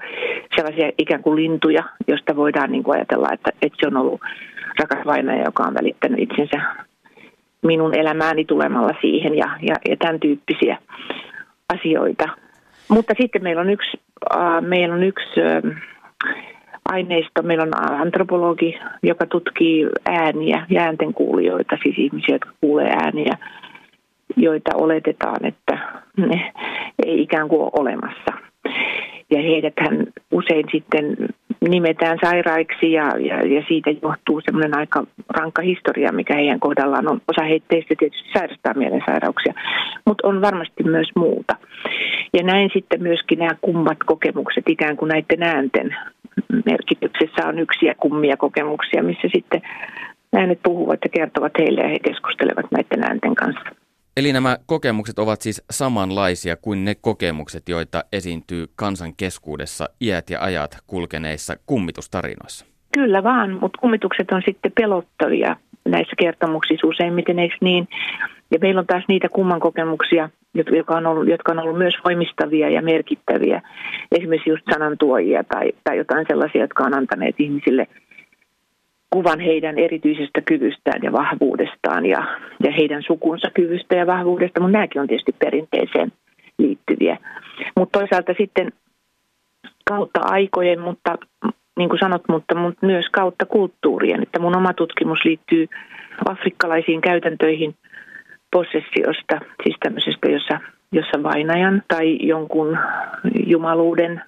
sellaisia ikään kuin lintuja, joista voidaan niin kuin ajatella, että, että se on ollut rakas vainaja, joka on välittänyt itsensä minun elämääni tulemalla siihen ja, ja, ja tämän tyyppisiä asioita. Mutta sitten meillä on yksi, äh, meillä on yksi äh, aineisto, meillä on antropologi, joka tutkii ääniä ja äänten kuulijoita, siis ihmisiä, jotka kuulee ääniä, joita oletetaan, että ne ei ikään kuin ole olemassa. Ja heidäthän usein sitten nimetään sairaiksi ja, ja, ja siitä johtuu semmoinen aika rankka historia, mikä heidän kohdallaan on. Osa heistä tietysti sairastaa mielensairauksia, mutta on varmasti myös muuta. Ja näin sitten myöskin nämä kummat kokemukset ikään kuin näiden äänten merkityksessä on yksiä kummia kokemuksia, missä sitten äänet puhuvat ja kertovat heille ja he keskustelevat näiden äänten kanssa. Eli nämä kokemukset ovat siis samanlaisia kuin ne kokemukset, joita esiintyy kansan keskuudessa iät ja ajat kulkeneissa kummitustarinoissa. Kyllä vaan, mutta kummitukset on sitten pelottavia näissä kertomuksissa useimmiten, eikö niin? Ja meillä on taas niitä kumman kokemuksia, jotka on ollut, jotka on ollut myös voimistavia ja merkittäviä. Esimerkiksi just sanantuojia tai, tai jotain sellaisia, jotka on antaneet ihmisille kuvan heidän erityisestä kyvystään ja vahvuudestaan ja, ja heidän sukunsa kyvystä ja vahvuudesta, mutta nämäkin on tietysti perinteeseen liittyviä. Mutta toisaalta sitten kautta aikojen, mutta niin kuin sanot, mutta, mutta myös kautta kulttuurien. Että mun oma tutkimus liittyy afrikkalaisiin käytäntöihin possessiosta, siis tämmöisestä, jossa, jossa vainajan tai jonkun jumaluuden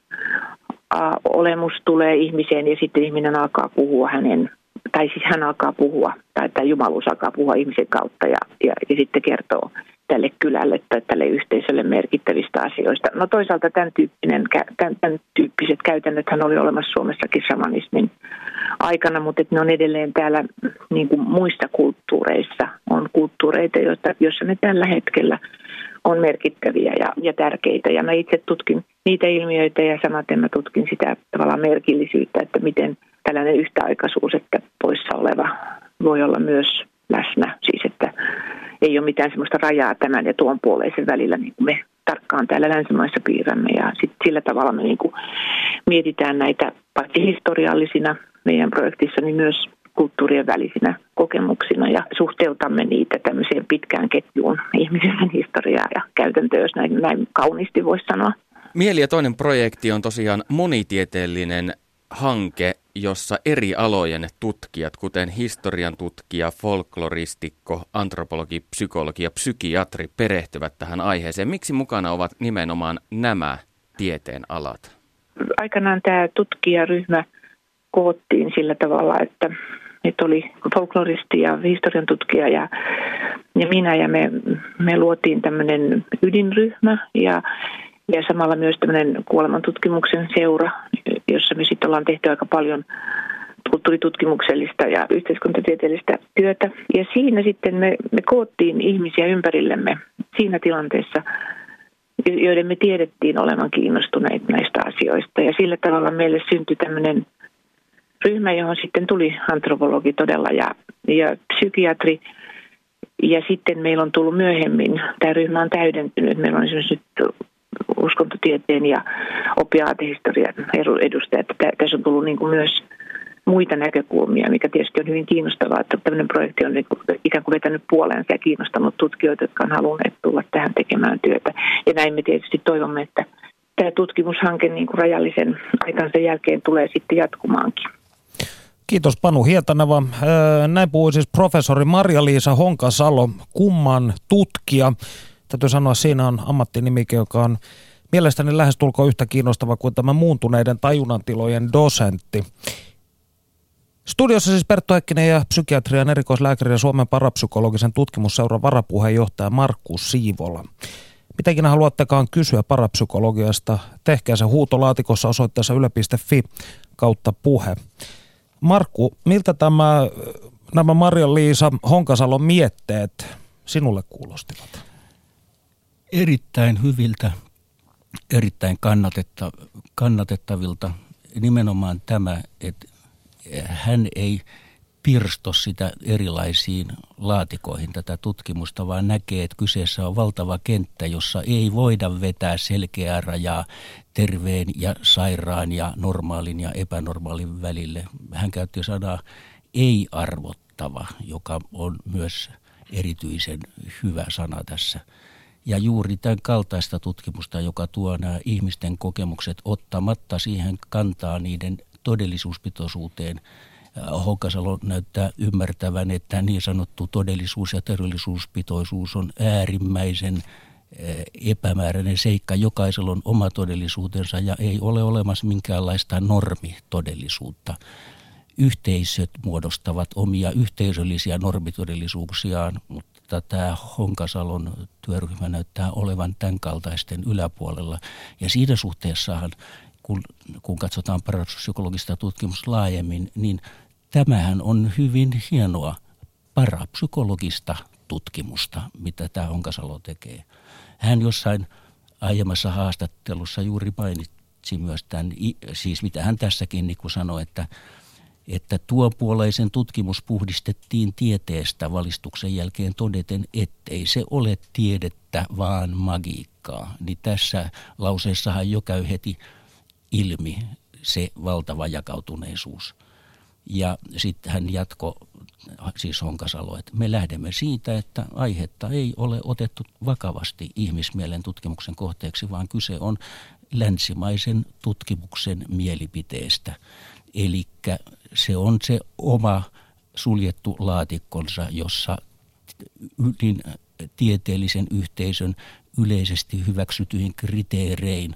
olemus tulee ihmiseen ja sitten ihminen alkaa puhua hänen, tai siis hän alkaa puhua, tai tämä jumaluus alkaa puhua ihmisen kautta ja, ja, ja sitten kertoo tälle kylälle tai tälle yhteisölle merkittävistä asioista. No toisaalta tämän, tyyppinen, tämän, tämän tyyppiset käytännöthän oli olemassa Suomessakin shamanismin aikana, mutta ne on edelleen täällä niin kuin muissa kulttuureissa. On kulttuureita, joista, joissa ne tällä hetkellä on merkittäviä ja, ja tärkeitä. Ja mä itse tutkin niitä ilmiöitä ja samaten mä tutkin sitä tavallaan merkillisyyttä, että miten tällainen yhtäaikaisuus, että poissa oleva voi olla myös läsnä. Siis että ei ole mitään sellaista rajaa tämän ja tuon puoleisen välillä, niin kuin me tarkkaan täällä länsimaissa piirrämme. Ja sit sillä tavalla me niin kuin mietitään näitä paitsi historiallisina meidän projektissa, niin myös kulttuurien välisinä kokemuksina ja suhteutamme niitä tämmöiseen pitkään ketjuun ihmisen historiaa ja käytäntöä, jos näin, näin kauniisti voisi sanoa. Mieli ja toinen projekti on tosiaan monitieteellinen hanke, jossa eri alojen tutkijat, kuten historian tutkija, folkloristikko, antropologi, psykologi ja psykiatri, perehtyvät tähän aiheeseen. Miksi mukana ovat nimenomaan nämä tieteen alat? Aikanaan tämä tutkijaryhmä koottiin sillä tavalla, että että oli folkloristi ja historian tutkija ja, ja minä ja me, me luotiin tämmöinen ydinryhmä ja ja samalla myös tämmöinen kuolemantutkimuksen seura, jossa me sitten ollaan tehty aika paljon kulttuuritutkimuksellista ja yhteiskuntatieteellistä työtä. Ja siinä sitten me, me koottiin ihmisiä ympärillemme siinä tilanteessa, joiden me tiedettiin olevan kiinnostuneita näistä asioista. Ja sillä tavalla meille syntyi tämmöinen ryhmä, johon sitten tuli antropologi todella ja, ja psykiatri. Ja sitten meillä on tullut myöhemmin, tämä ryhmä on täydentynyt. Meillä on esimerkiksi nyt uskontotieteen ja opiaatehistorian edustajat. Tässä on tullut niin kuin myös muita näkökulmia, mikä tietysti on hyvin kiinnostavaa, että tämmöinen projekti on niin kuin ikään kuin vetänyt puoleensa ja kiinnostanut tutkijoita, jotka on halunneet tulla tähän tekemään työtä. Ja näin me tietysti toivomme, että tämä tutkimushanke niin kuin rajallisen aikansa jälkeen tulee sitten jatkumaankin. Kiitos Panu Hietaneva. Näin puhui siis professori Marja-Liisa Honkasalo, kumman tutkija. Täytyy sanoa, siinä on ammattinimike, joka on mielestäni lähestulkoon yhtä kiinnostava kuin tämä muuntuneiden tajunnantilojen dosentti. Studiossa siis Perttu Heikkinen ja psykiatrian erikoislääkäri ja Suomen parapsykologisen tutkimusseuran varapuheenjohtaja Markku Siivola. Mitäkin haluattekaan kysyä parapsykologiasta, tehkää se huutolaatikossa osoitteessa yle.fi kautta puhe. Markku, miltä tämä, nämä Marja-Liisa Honkasalon mietteet sinulle kuulostivat? Erittäin hyviltä, erittäin kannatetta, kannatettavilta. Nimenomaan tämä, että hän ei pirsto sitä erilaisiin laatikoihin tätä tutkimusta, vaan näkee, että kyseessä on valtava kenttä, jossa ei voida vetää selkeää rajaa terveen ja sairaan ja normaalin ja epänormaalin välille. Hän käytti sanaa ei-arvottava, joka on myös erityisen hyvä sana tässä. Ja juuri tämän kaltaista tutkimusta, joka tuo nämä ihmisten kokemukset ottamatta siihen kantaa niiden todellisuuspitoisuuteen. Honkasalo näyttää ymmärtävän, että niin sanottu todellisuus ja todellisuuspitoisuus on äärimmäisen eh, epämääräinen seikka. Jokaisella on oma todellisuutensa ja ei ole olemassa minkäänlaista normitodellisuutta. Yhteisöt muodostavat omia yhteisöllisiä normitodellisuuksiaan, mutta tämä Honkasalon työryhmä näyttää olevan tämän kaltaisten yläpuolella. Ja siinä suhteessahan kun, kun katsotaan parapsykologista tutkimusta laajemmin, niin tämähän on hyvin hienoa parapsykologista tutkimusta, mitä tämä Honkasalo tekee. Hän jossain aiemmassa haastattelussa juuri mainitsi myös tämän, siis mitä hän tässäkin niin sanoi, että, että tuopuoleisen tutkimus puhdistettiin tieteestä valistuksen jälkeen todeten, ettei se ole tiedettä, vaan magiikkaa. Niin tässä lauseessahan jo käy heti ilmi se valtava jakautuneisuus. Ja sitten hän jatko siis Honkasalo, että me lähdemme siitä, että aihetta ei ole otettu vakavasti ihmismielen tutkimuksen kohteeksi, vaan kyse on länsimaisen tutkimuksen mielipiteestä. Eli se on se oma suljettu laatikkonsa, jossa niin tieteellisen yhteisön yleisesti hyväksytyin kriteerein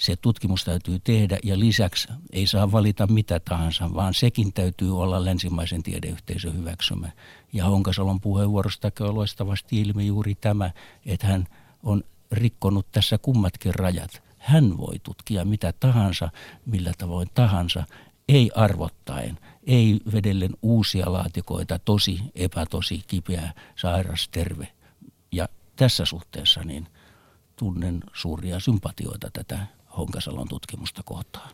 se tutkimus täytyy tehdä ja lisäksi ei saa valita mitä tahansa, vaan sekin täytyy olla länsimaisen tiedeyhteisön hyväksymä. Ja Honkasalon puheenvuorosta käy loistavasti ilmi juuri tämä, että hän on rikkonut tässä kummatkin rajat. Hän voi tutkia mitä tahansa, millä tavoin tahansa, ei arvottaen, ei vedellen uusia laatikoita, tosi, epätosi, kipeä, sairas, terve. Ja tässä suhteessa niin tunnen suuria sympatioita tätä Honkasalon tutkimusta kohtaan.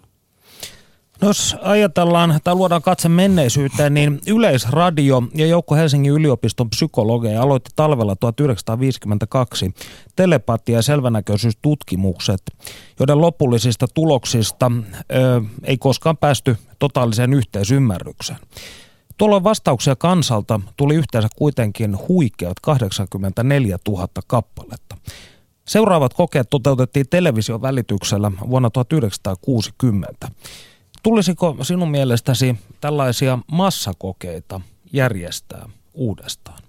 No jos ajatellaan tai luodaan katse menneisyyteen, niin Yleisradio ja Joukko Helsingin yliopiston psykologeja aloitti talvella 1952 telepatia- ja selvänäköisyystutkimukset, joiden lopullisista tuloksista ö, ei koskaan päästy totaaliseen yhteisymmärrykseen. Tuolloin vastauksia kansalta tuli yhteensä kuitenkin huikeat 84 000 kappaletta. Seuraavat kokeet toteutettiin television välityksellä vuonna 1960. Tulisiko sinun mielestäsi tällaisia massakokeita järjestää uudestaan?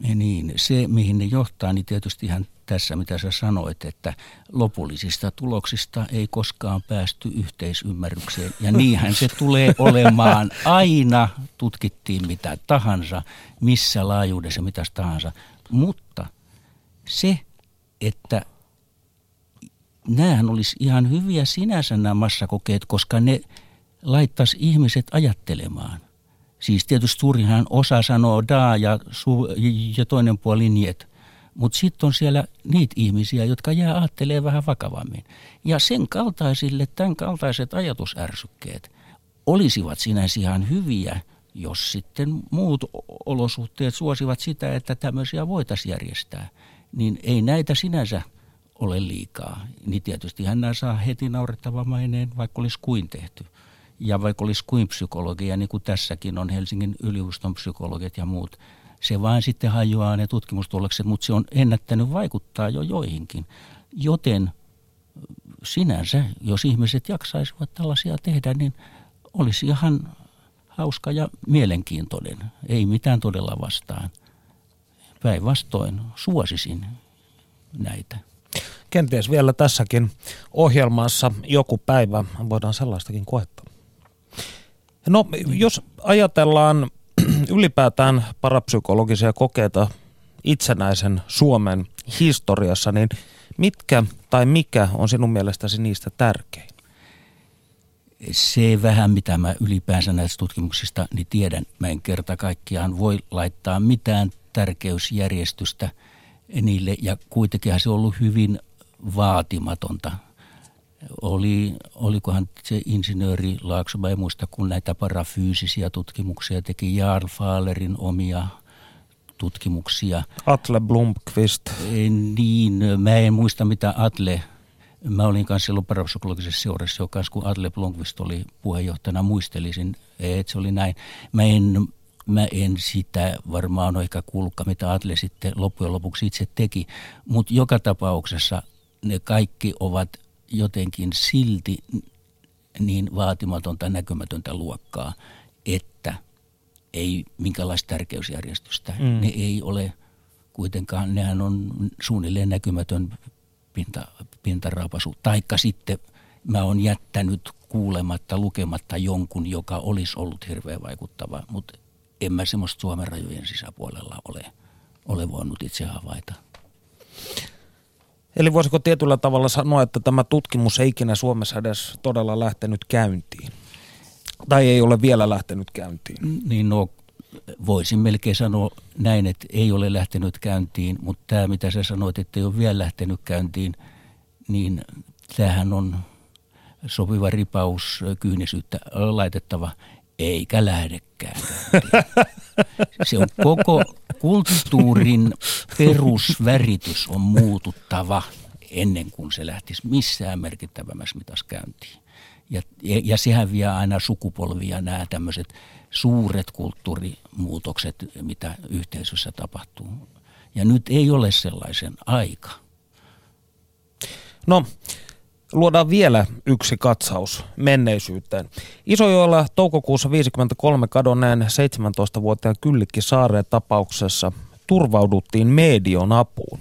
Ja niin, se mihin ne johtaa, niin tietysti ihan tässä mitä sä sanoit, että lopullisista tuloksista ei koskaan päästy yhteisymmärrykseen. Ja niinhän se tulee [LAUGHS] olemaan aina, tutkittiin mitä tahansa, missä laajuudessa mitä tahansa. Mutta se, että näähän olisi ihan hyviä sinänsä nämä massakokeet, koska ne laittaisi ihmiset ajattelemaan. Siis tietysti suurinhan osa sanoo da ja, su, ja toinen puoli niet. Mutta sitten on siellä niitä ihmisiä, jotka jää ajattelee vähän vakavammin. Ja sen kaltaisille, tämän kaltaiset ajatusärsykkeet olisivat sinänsä ihan hyviä, jos sitten muut olosuhteet suosivat sitä, että tämmöisiä voitaisiin järjestää. Niin ei näitä sinänsä ole liikaa, niin tietysti hän saa heti naurettava maineen, vaikka olisi kuin tehty. Ja vaikka olisi kuin psykologia, niin kuin tässäkin on Helsingin yliopiston psykologit ja muut, se vain sitten hajoaa ne tutkimustulokset, mutta se on ennättänyt vaikuttaa jo joihinkin. Joten sinänsä, jos ihmiset jaksaisivat tällaisia tehdä, niin olisi ihan hauska ja mielenkiintoinen. Ei mitään todella vastaan. Päinvastoin suosisin näitä kenties vielä tässäkin ohjelmassa joku päivä voidaan sellaistakin koettaa. No, jos ajatellaan [CLEARS THROAT] ylipäätään parapsykologisia kokeita itsenäisen Suomen historiassa, niin mitkä tai mikä on sinun mielestäsi niistä tärkein? Se vähän, mitä mä ylipäänsä näistä tutkimuksista niin tiedän. Mä en kerta kaikkiaan voi laittaa mitään tärkeysjärjestystä niille, ja kuitenkin se on ollut hyvin vaatimatonta. Oli, olikohan se insinööri Laakso, mä en muista, kun näitä parafyysisiä tutkimuksia teki Jarl Fahlerin omia tutkimuksia. Atle Blomqvist. Niin, mä en muista mitä Atle, mä olin kanssa silloin parapsykologisessa seurassa, joka kun Atle Blomqvist oli puheenjohtajana, muistelisin, että se oli näin. Mä en, mä en sitä varmaan ole ehkä kuullutkaan, mitä Atle sitten loppujen lopuksi itse teki, mutta joka tapauksessa – ne kaikki ovat jotenkin silti niin vaatimatonta, näkymätöntä luokkaa, että ei minkälaista tärkeysjärjestystä. Mm. Ne ei ole kuitenkaan, nehän on suunnilleen näkymätön pinta, pintaraapasu. Taikka sitten mä oon jättänyt kuulematta, lukematta jonkun, joka olisi ollut hirveän vaikuttava, mutta en mä semmoista Suomen rajojen sisäpuolella ole, ole voinut itse havaita. Eli voisiko tietyllä tavalla sanoa, että tämä tutkimus ei ikinä Suomessa edes todella lähtenyt käyntiin? Tai ei ole vielä lähtenyt käyntiin? Niin no, voisin melkein sanoa näin, että ei ole lähtenyt käyntiin, mutta tämä mitä sä sanoit, että ei ole vielä lähtenyt käyntiin, niin tämähän on sopiva ripaus kyynisyyttä laitettava, eikä lähdekään. [LAUGHS] Se on koko kulttuurin perusväritys on muututtava ennen kuin se lähtisi missään merkittävämmässä mitassa käyntiin. Ja, ja sehän vie aina sukupolvia nämä tämmöiset suuret kulttuurimuutokset, mitä yhteisössä tapahtuu. Ja nyt ei ole sellaisen aika. No, luodaan vielä yksi katsaus menneisyyteen. Isojoella toukokuussa 53 kadonneen 17-vuotiaan Kyllikki Saareen tapauksessa turvauduttiin medion apuun.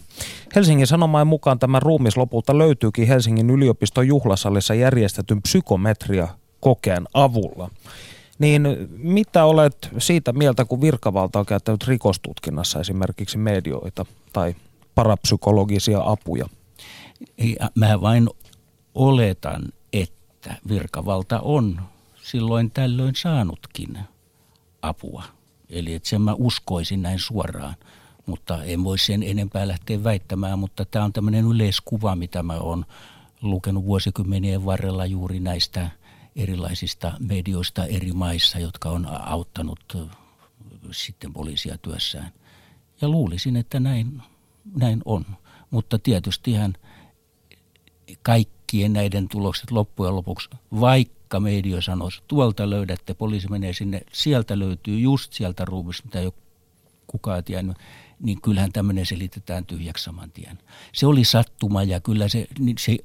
Helsingin Sanomain mukaan tämä ruumis lopulta löytyykin Helsingin yliopiston juhlasalissa järjestetyn psykometria kokeen avulla. Niin mitä olet siitä mieltä, kun virkavalta on käyttänyt rikostutkinnassa esimerkiksi medioita tai parapsykologisia apuja? Mä vain oletan, että virkavalta on silloin tällöin saanutkin apua. Eli että sen mä uskoisin näin suoraan, mutta en voi sen enempää lähteä väittämään, mutta tämä on tämmöinen yleiskuva, mitä mä oon lukenut vuosikymmenien varrella juuri näistä erilaisista medioista eri maissa, jotka on auttanut sitten poliisia työssään. Ja luulisin, että näin, näin on. Mutta tietystihän kaikkien näiden tulokset loppujen lopuksi, vaikka media sanoisi, tuolta löydätte, poliisi menee sinne, sieltä löytyy just sieltä ruumista, mitä ei ole kukaan tiennyt, niin kyllähän tämmöinen selitetään tyhjäksi saman tien. Se oli sattuma ja kyllä se, se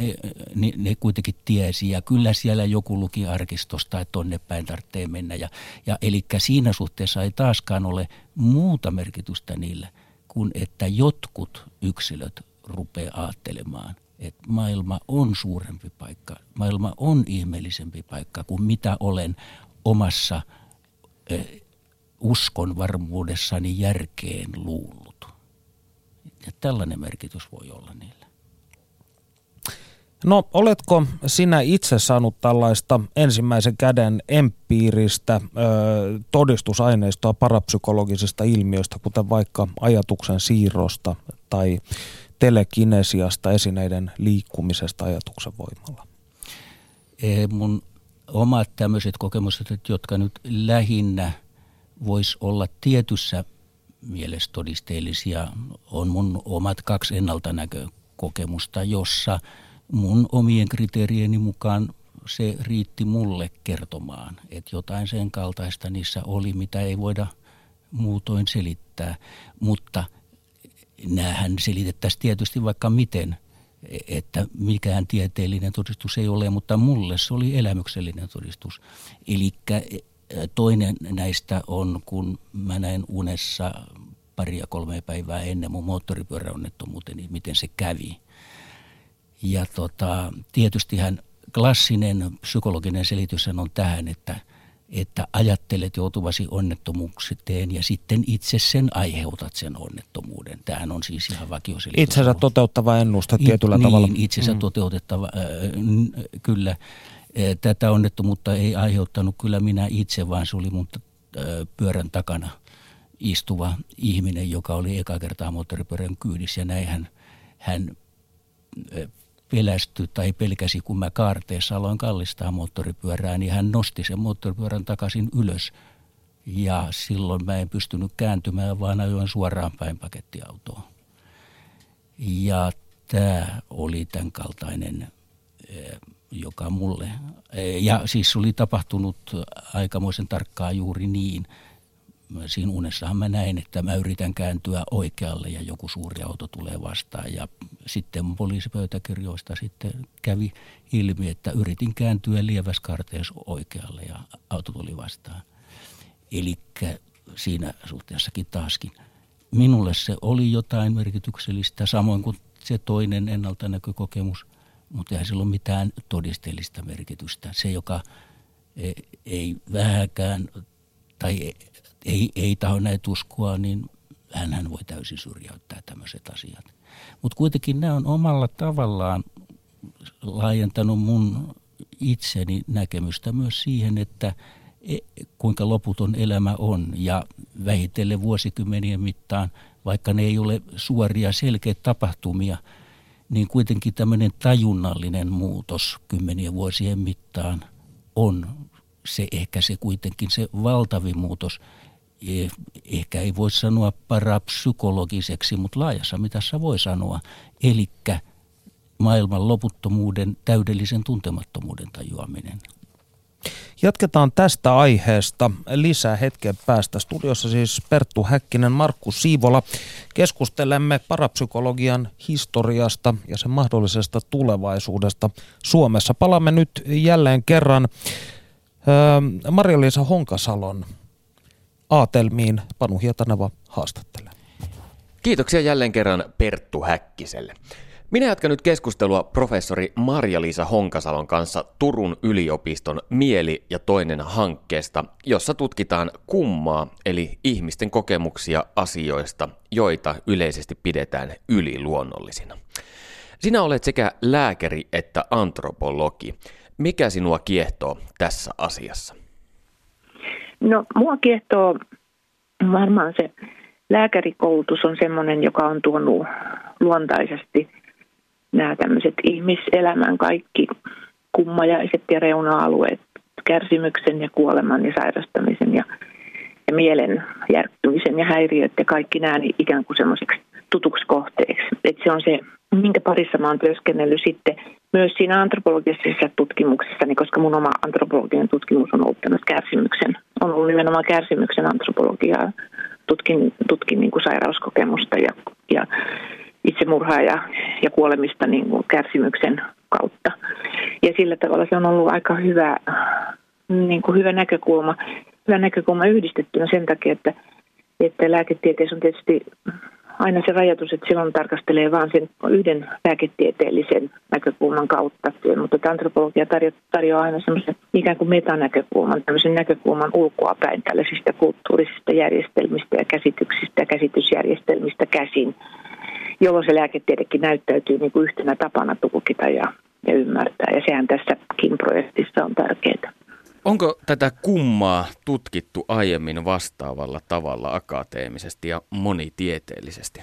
ne, ne kuitenkin tiesi ja kyllä siellä joku luki arkistosta, että tonne päin tarvitsee mennä. Ja, ja eli siinä suhteessa ei taaskaan ole muuta merkitystä niille kuin että jotkut yksilöt rupeaa ajattelemaan – että maailma on suurempi paikka, maailma on ihmeellisempi paikka kuin mitä olen omassa uskon varmuudessani järkeen luullut. Ja tällainen merkitys voi olla niillä. No, oletko sinä itse saanut tällaista ensimmäisen käden empiiristä ö, todistusaineistoa parapsykologisista ilmiöistä, kuten vaikka ajatuksen siirrosta tai telekinesiasta, esineiden liikkumisesta ajatuksen voimalla? Mun omat tämmöiset kokemukset, jotka nyt lähinnä vois olla tietyssä mielessä todisteellisia, on mun omat kaksi ennaltanäkökokemusta, jossa mun omien kriteerieni mukaan se riitti mulle kertomaan, että jotain sen kaltaista niissä oli, mitä ei voida muutoin selittää, mutta – näähän selitettäisiin tietysti vaikka miten, että mikään tieteellinen todistus ei ole, mutta mulle se oli elämyksellinen todistus. Eli toinen näistä on, kun mä näin unessa paria kolme päivää ennen mun moottoripyöräonnettomuuteni, niin miten se kävi. Ja tota, tietystihän klassinen psykologinen selitys on tähän, että – että ajattelet joutuvasi onnettomuuksiteen ja sitten itse sen aiheutat sen onnettomuuden. Tämähän on siis ihan vakioselitys. Itsensä toteuttava ennuste tietyllä niin, tavalla. itsensä mm. toteutettava, äh, kyllä. Tätä onnettomuutta ei aiheuttanut kyllä minä itse, vaan se oli mun äh, pyörän takana istuva ihminen, joka oli eka kertaa moottoripyörän kyydissä ja näin hän, hän pelästyi tai pelkäsi, kun mä kaarteessa aloin kallistaa moottoripyörää, niin hän nosti sen moottoripyörän takaisin ylös. Ja silloin mä en pystynyt kääntymään, vaan ajoin suoraan päin pakettiautoon. Ja tämä oli tämän kaltainen, eh, joka mulle, eh, ja siis oli tapahtunut aikamoisen tarkkaan juuri niin – siinä unessahan mä näin, että mä yritän kääntyä oikealle ja joku suuri auto tulee vastaan. Ja sitten poliisipöytäkirjoista sitten kävi ilmi, että yritin kääntyä lieväskarteessa oikealle ja auto tuli vastaan. Eli siinä suhteessakin taaskin. Minulle se oli jotain merkityksellistä, samoin kuin se toinen ennaltanäkökokemus, mutta eihän sillä ole mitään todisteellista merkitystä. Se, joka e, ei vähäkään tai ei, ei taho näitä uskoa, niin hän voi täysin syrjäyttää tämmöiset asiat. Mutta kuitenkin nämä on omalla tavallaan laajentanut mun itseni näkemystä myös siihen, että e, kuinka loputon elämä on ja vähitellen vuosikymmenien mittaan, vaikka ne ei ole suoria selkeitä tapahtumia, niin kuitenkin tämmöinen tajunnallinen muutos kymmenien vuosien mittaan on se ehkä se kuitenkin se valtavin muutos – ehkä ei voi sanoa parapsykologiseksi, mutta laajassa mitassa voi sanoa. Eli maailman loputtomuuden, täydellisen tuntemattomuuden tajuaminen. Jatketaan tästä aiheesta lisää hetken päästä. Studiossa siis Perttu Häkkinen, Markku Siivola. Keskustelemme parapsykologian historiasta ja sen mahdollisesta tulevaisuudesta Suomessa. Palaamme nyt jälleen kerran Maria-Liisa Honkasalon aatelmiin. Panu Hietaneva haastattelee. Kiitoksia jälleen kerran Perttu Häkkiselle. Minä jatkan nyt keskustelua professori Marja-Liisa Honkasalon kanssa Turun yliopiston Mieli ja toinen hankkeesta, jossa tutkitaan kummaa eli ihmisten kokemuksia asioista, joita yleisesti pidetään yliluonnollisina. Sinä olet sekä lääkäri että antropologi. Mikä sinua kiehtoo tässä asiassa? No, mua kiehtoo varmaan se lääkärikoulutus on sellainen, joka on tuonut luontaisesti nämä tämmöiset ihmiselämän kaikki kummajaiset ja reuna-alueet, kärsimyksen ja kuoleman ja sairastamisen ja, ja mielen järktymisen ja häiriöt ja kaikki nämä niin ikään kuin semmoiseksi tutuksi kohteeksi. että se on se, minkä parissa mä oon työskennellyt sitten myös siinä antropologisessa tutkimuksessa, niin koska mun oma antropologinen tutkimus on ollut kärsimyksen, on ollut nimenomaan kärsimyksen antropologiaa, tutkin, tutkin niin kuin sairauskokemusta ja, ja itsemurhaa ja, ja kuolemista niin kuin kärsimyksen kautta. Ja sillä tavalla se on ollut aika hyvä, niin kuin hyvä näkökulma, hyvä näkökulma yhdistettynä sen takia, että, että lääketieteessä on tietysti aina se rajoitus, että silloin tarkastelee vain sen yhden lääketieteellisen näkökulman kautta, mutta antropologia tarjo- tarjoaa aina semmoisen ikään kuin metanäkökulman, tämmöisen näkökulman ulkoapäin tällaisista kulttuurisista järjestelmistä ja käsityksistä ja käsitysjärjestelmistä käsin jolloin se lääketiedekin näyttäytyy niin kuin yhtenä tapana tulkita ja, ja ymmärtää. Ja sehän tässä KIM-projektissa on tärkeää. Onko tätä kummaa tutkittu aiemmin vastaavalla tavalla akateemisesti ja monitieteellisesti?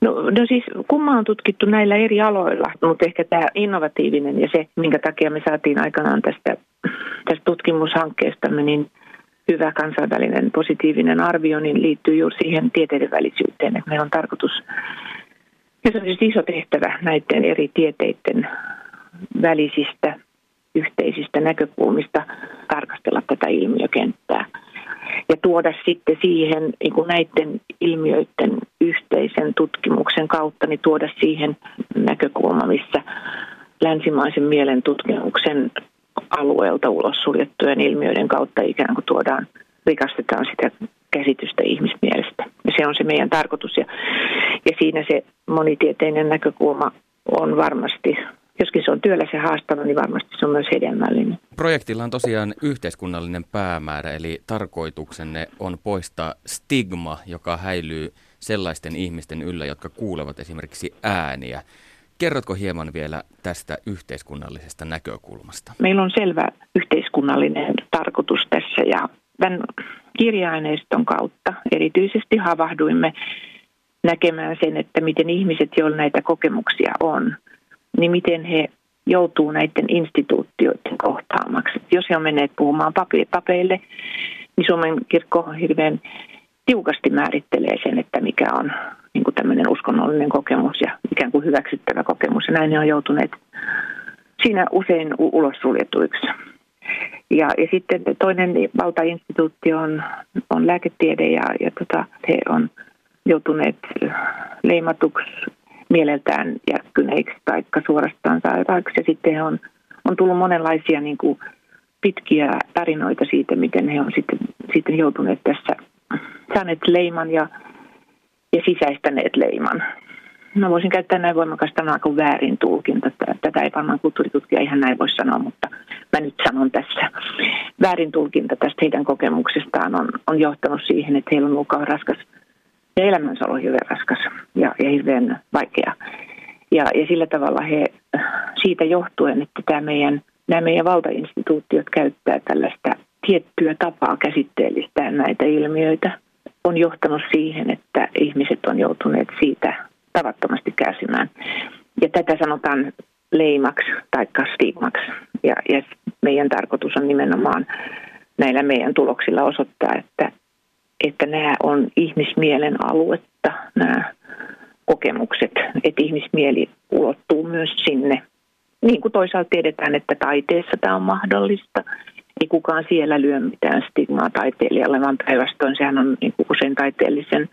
No, no siis kummaa on tutkittu näillä eri aloilla, mutta ehkä tämä innovatiivinen ja se, minkä takia me saatiin aikanaan tästä, tästä tutkimushankkeestamme, niin hyvä kansainvälinen positiivinen arvio niin liittyy juuri siihen tieteiden välisyyteen. Että meillä on tarkoitus, ja se on siis iso tehtävä näiden eri tieteiden välisistä yhteisistä näkökulmista tarkastella tätä ilmiökenttää. Ja tuoda sitten siihen niin kuin näiden ilmiöiden yhteisen tutkimuksen kautta, niin tuoda siihen näkökulma, missä länsimaisen mielen tutkimuksen alueelta ulos suljettujen ilmiöiden kautta ikään kuin tuodaan, rikastetaan sitä käsitystä ihmismielestä. Ja se on se meidän tarkoitus. Ja, ja siinä se monitieteinen näkökulma on varmasti, joskin se on työläs ja haastava, niin varmasti se on myös hedelmällinen. Projektilla on tosiaan yhteiskunnallinen päämäärä, eli tarkoituksenne on poistaa stigma, joka häilyy sellaisten ihmisten yllä, jotka kuulevat esimerkiksi ääniä. Kerrotko hieman vielä tästä yhteiskunnallisesta näkökulmasta? Meillä on selvä yhteiskunnallinen tarkoitus tässä ja tämän kirjaaineiston kautta erityisesti havahduimme näkemään sen, että miten ihmiset, joilla näitä kokemuksia on, niin miten he joutuu näiden instituutioiden kohtaamaksi. Jos he on menneet puhumaan papeille, niin Suomen kirkko hirveän tiukasti määrittelee sen, että mikä on niin kuin tämmöinen uskonnollinen kokemus ja ikään kuin hyväksyttävä kokemus. Ja näin ne on joutuneet siinä usein ulos suljetuiksi. Ja, ja sitten toinen valtainstituutti on, on lääketiede ja, ja tota, he on joutuneet leimatuksi mieleltään järkkyneiksi tai suorastaan sairaiksi. Ja sitten on, on tullut monenlaisia niin kuin pitkiä tarinoita siitä, miten he on sitten, sitten joutuneet tässä saaneet leiman ja ja sisäistäneet leiman. Mä voisin käyttää näin voimakasta sanaa kuin väärin tulkinta. Tätä ei varmaan kulttuuritutkija ihan näin voi sanoa, mutta mä nyt sanon tässä. Väärin tulkinta tästä heidän kokemuksestaan on, on johtanut siihen, että heillä on ollut raskas ja elämänsä on hirveän raskas ja, ja hirveän vaikea. Ja, ja sillä tavalla he siitä johtuen, että tämä meidän, nämä meidän valtainstituutiot käyttää tällaista tiettyä tapaa käsitteellistää näitä ilmiöitä – on johtanut siihen, että ihmiset on joutuneet siitä tavattomasti kärsimään. Ja tätä sanotaan leimaksi tai stigmaksi. Ja, ja meidän tarkoitus on nimenomaan näillä meidän tuloksilla osoittaa, että, että nämä on ihmismielen aluetta, nämä kokemukset, että ihmismieli ulottuu myös sinne. Niin kuin toisaalta tiedetään, että taiteessa tämä on mahdollista. Ei kukaan siellä lyö mitään stigmaa taiteilijalle, vaan päinvastoin sehän on niin kuin usein taiteellisen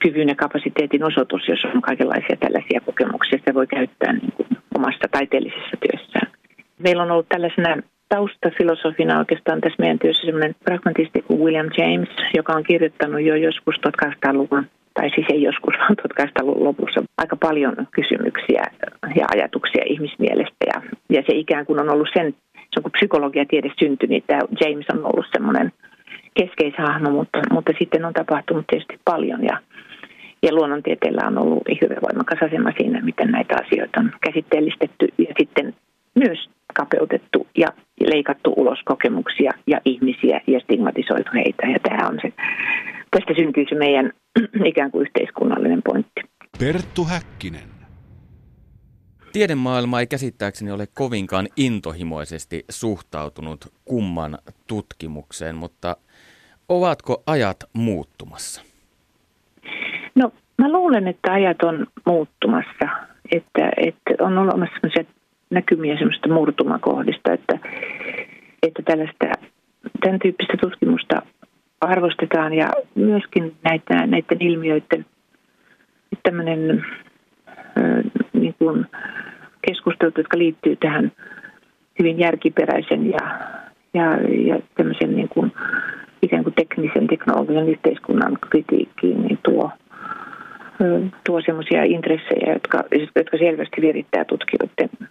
kyvyn ja kapasiteetin osoitus, jos on kaikenlaisia tällaisia kokemuksia, sitä voi käyttää niin kuin omassa taiteellisessa työssään. Meillä on ollut tällaisena taustafilosofina oikeastaan tässä meidän työssä sellainen pragmatisti kuin William James, joka on kirjoittanut jo joskus 1800-luvun tai siis ei joskus, vaan 1800-luvun lopussa aika paljon kysymyksiä ja ajatuksia ihmismielestä. Ja, ja se ikään kuin on ollut sen, se kun psykologiatiede syntyi, niin tämä James on ollut semmoinen keskeishahmo, mutta, mutta sitten on tapahtunut tietysti paljon ja, ja luonnontieteellä on ollut hyvin voimakas asema siinä, miten näitä asioita on käsitteellistetty ja sitten myös kapeutettu leikattu ulos kokemuksia ja ihmisiä ja stigmatisoitu heitä. Ja tämä on se, tästä syntyy se meidän [CLEARS THROAT] ikään kuin yhteiskunnallinen pointti. Perttu Häkkinen. Tiedemaailma ei käsittääkseni ole kovinkaan intohimoisesti suhtautunut kumman tutkimukseen, mutta ovatko ajat muuttumassa? No mä luulen, että ajat on muuttumassa, että, että on olemassa sellaisia näkymiä semmoista murtumakohdista, että, että tällaista, tämän tyyppistä tutkimusta arvostetaan ja myöskin näitä, näiden ilmiöiden tämmöinen niin kuin keskustelut, jotka liittyy tähän hyvin järkiperäisen ja, ja, ja tämmöisen niin kuin, ikään kuin teknisen teknologian yhteiskunnan kritiikkiin, niin tuo, tuo semmoisia intressejä, jotka, jotka selvästi virittää tutkijoiden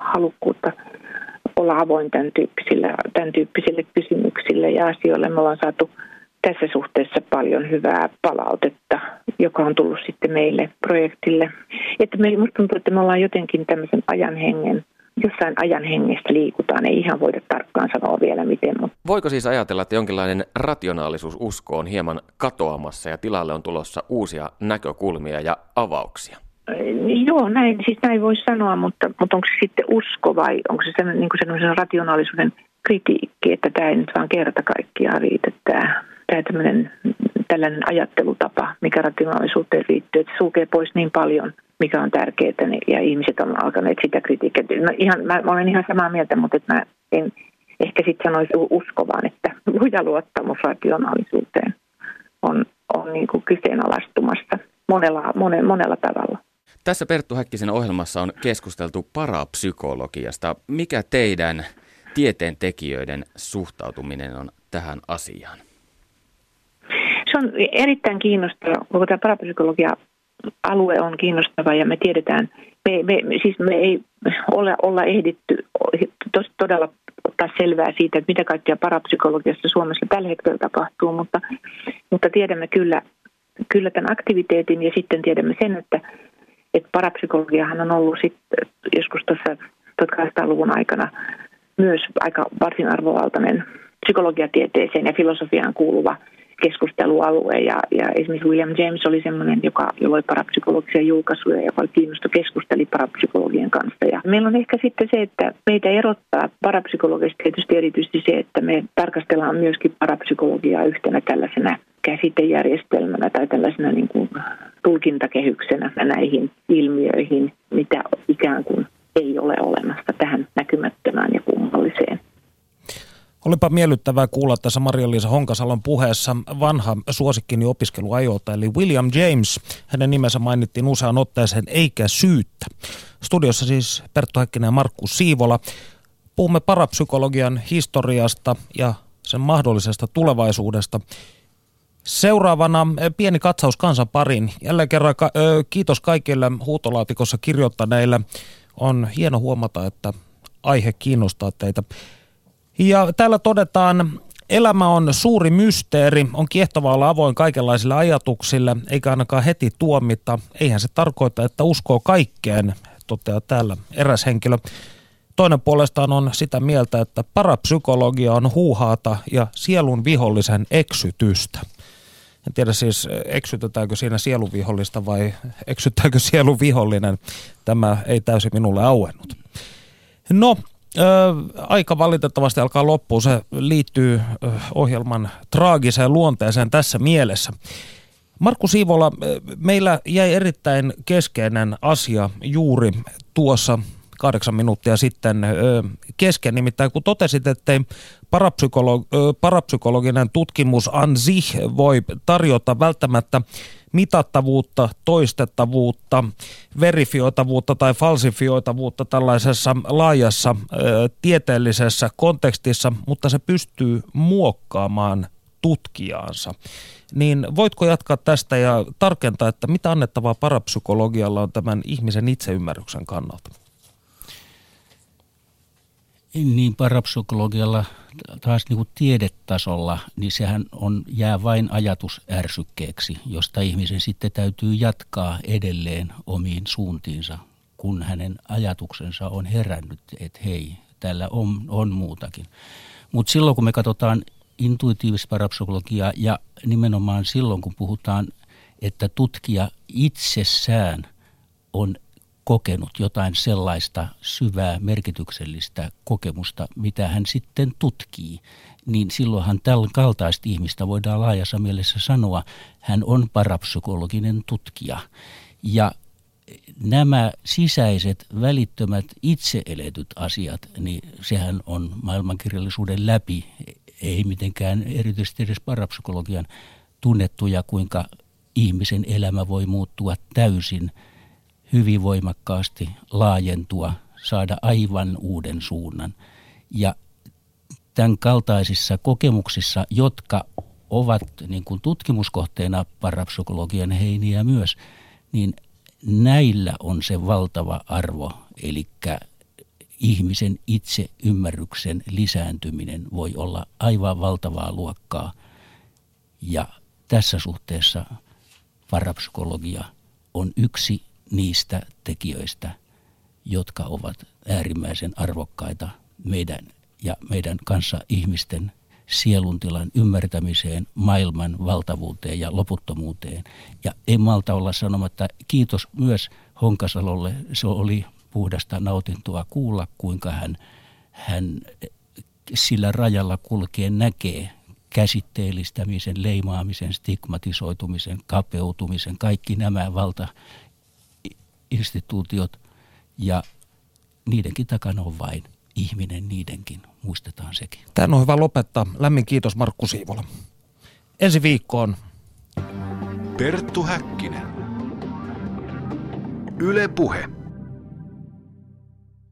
halukkuutta olla avoin tämän tyyppisille, tämän tyyppisille kysymyksille ja asioille. Me ollaan saatu tässä suhteessa paljon hyvää palautetta, joka on tullut sitten meille projektille. Että me, musta tuntuu, että me ollaan jotenkin tämmöisen ajan hengen, jossain ajan hengestä liikutaan. Ei ihan voida tarkkaan sanoa vielä miten. Mutta. Voiko siis ajatella, että jonkinlainen rationaalisuususko on hieman katoamassa ja tilalle on tulossa uusia näkökulmia ja avauksia? Joo, näin, siis näin voisi sanoa, mutta, mutta onko se sitten usko vai onko se sellainen, niin sellaisen rationaalisuuden kritiikki, että tämä ei nyt vaan kerta kaikkiaan riitä, tämä, tämä tämmöinen, tällainen ajattelutapa, mikä rationaalisuuteen liittyy, että sulkee pois niin paljon, mikä on tärkeää, niin, ja ihmiset on alkaneet sitä kritiikkiä. No ihan, mä, mä olen ihan samaa mieltä, mutta että mä en ehkä sitten sanoisi uskovan, että luja luottamus rationaalisuuteen on, on niin kuin kyseenalaistumassa monella, monella, monella tavalla. Tässä Perttu Häkkisen ohjelmassa on keskusteltu parapsykologiasta. Mikä teidän tieteen tekijöiden suhtautuminen on tähän asiaan? Se on erittäin kiinnostava. Koko tämä parapsykologia alue on kiinnostava ja me tiedetään, me, me, siis me ei ole, olla ehditty todella ottaa selvää siitä, että mitä kaikkea parapsykologiassa Suomessa tällä hetkellä tapahtuu, mutta, mutta tiedämme kyllä, kyllä tämän aktiviteetin ja sitten tiedämme sen, että että parapsykologiahan on ollut sitten joskus tuossa 1800-luvun aikana myös aika varsin arvovaltainen psykologiatieteeseen ja filosofiaan kuuluva keskustelualue. Ja, ja esimerkiksi William James oli sellainen, joka loi parapsykologisia julkaisuja, joka oli kiinnostunut keskusteli parapsykologien kanssa. Ja meillä on ehkä sitten se, että meitä erottaa parapsykologista tietysti erityisesti se, että me tarkastellaan myöskin parapsykologiaa yhtenä tällaisena käsitejärjestelmänä tai tällaisena niin kuin tulkintakehyksenä näihin ilmiöihin, mitä ikään kuin ei ole olemassa tähän näkymättömään ja kummalliseen. Olipa miellyttävää kuulla tässä Maria-Liisa Honkasalon puheessa vanha suosikkini opiskeluajoilta, eli William James. Hänen nimensä mainittiin useaan otteeseen, eikä syyttä. Studiossa siis Perttu Häkkinen ja Markku Siivola. Puhumme parapsykologian historiasta ja sen mahdollisesta tulevaisuudesta. Seuraavana eh, pieni katsaus kansan parin. Jälleen kerran ka- kiitos kaikille huutolaatikossa kirjoittaneille. On hieno huomata, että aihe kiinnostaa teitä. Ja täällä todetaan, elämä on suuri mysteeri, on kiehtovaa olla avoin kaikenlaisille ajatuksille, eikä ainakaan heti tuomita. Eihän se tarkoita, että uskoo kaikkeen, toteaa täällä eräs henkilö. Toinen puolestaan on sitä mieltä, että parapsykologia on huuhaata ja sielun vihollisen eksytystä. En tiedä siis, eksytetäänkö siinä sieluvihollista vai eksyttääkö sieluvihollinen. Tämä ei täysin minulle auennut. No, Aika valitettavasti alkaa loppuun. Se liittyy ohjelman traagiseen luonteeseen tässä mielessä. Markku Siivola, meillä jäi erittäin keskeinen asia juuri tuossa kahdeksan minuuttia sitten kesken. Nimittäin kun totesit, että parapsykolo- parapsykologinen tutkimus ansi voi tarjota välttämättä mitattavuutta, toistettavuutta, verifioitavuutta tai falsifioitavuutta tällaisessa laajassa ö, tieteellisessä kontekstissa, mutta se pystyy muokkaamaan tutkijaansa. Niin voitko jatkaa tästä ja tarkentaa, että mitä annettavaa parapsykologialla on tämän ihmisen itseymmärryksen kannalta? Niin parapsykologialla taas niin kuin tiedetasolla, niin sehän on, jää vain ajatusärsykkeeksi, josta ihmisen sitten täytyy jatkaa edelleen omiin suuntiinsa, kun hänen ajatuksensa on herännyt, että hei, täällä on, on muutakin. Mutta silloin kun me katsotaan intuitiivista parapsykologiaa ja nimenomaan silloin kun puhutaan, että tutkija itsessään on kokenut jotain sellaista syvää merkityksellistä kokemusta, mitä hän sitten tutkii, niin silloinhan tällä kaltaista ihmistä voidaan laajassa mielessä sanoa, hän on parapsykologinen tutkija. Ja nämä sisäiset, välittömät, itse eletyt asiat, niin sehän on maailmankirjallisuuden läpi, ei mitenkään erityisesti edes parapsykologian tunnettuja, kuinka ihmisen elämä voi muuttua täysin – hyvin voimakkaasti laajentua, saada aivan uuden suunnan. Ja tämän kaltaisissa kokemuksissa, jotka ovat niin kuin tutkimuskohteena parapsykologian heiniä myös, niin näillä on se valtava arvo, eli ihmisen itse ymmärryksen lisääntyminen voi olla aivan valtavaa luokkaa. Ja tässä suhteessa parapsykologia on yksi niistä tekijöistä, jotka ovat äärimmäisen arvokkaita meidän ja meidän kanssa ihmisten sieluntilan ymmärtämiseen, maailman valtavuuteen ja loputtomuuteen. Ja ei malta olla sanomatta kiitos myös Honkasalolle. Se oli puhdasta nautintoa kuulla, kuinka hän, hän sillä rajalla kulkee näkee käsitteellistämisen, leimaamisen, stigmatisoitumisen, kapeutumisen, kaikki nämä valta instituutiot ja niidenkin takana on vain ihminen niidenkin, muistetaan sekin. Tämä on hyvä lopettaa. Lämmin kiitos Markku Siivola. Ensi viikkoon. Perttu Häkkinen. Yle Puhe.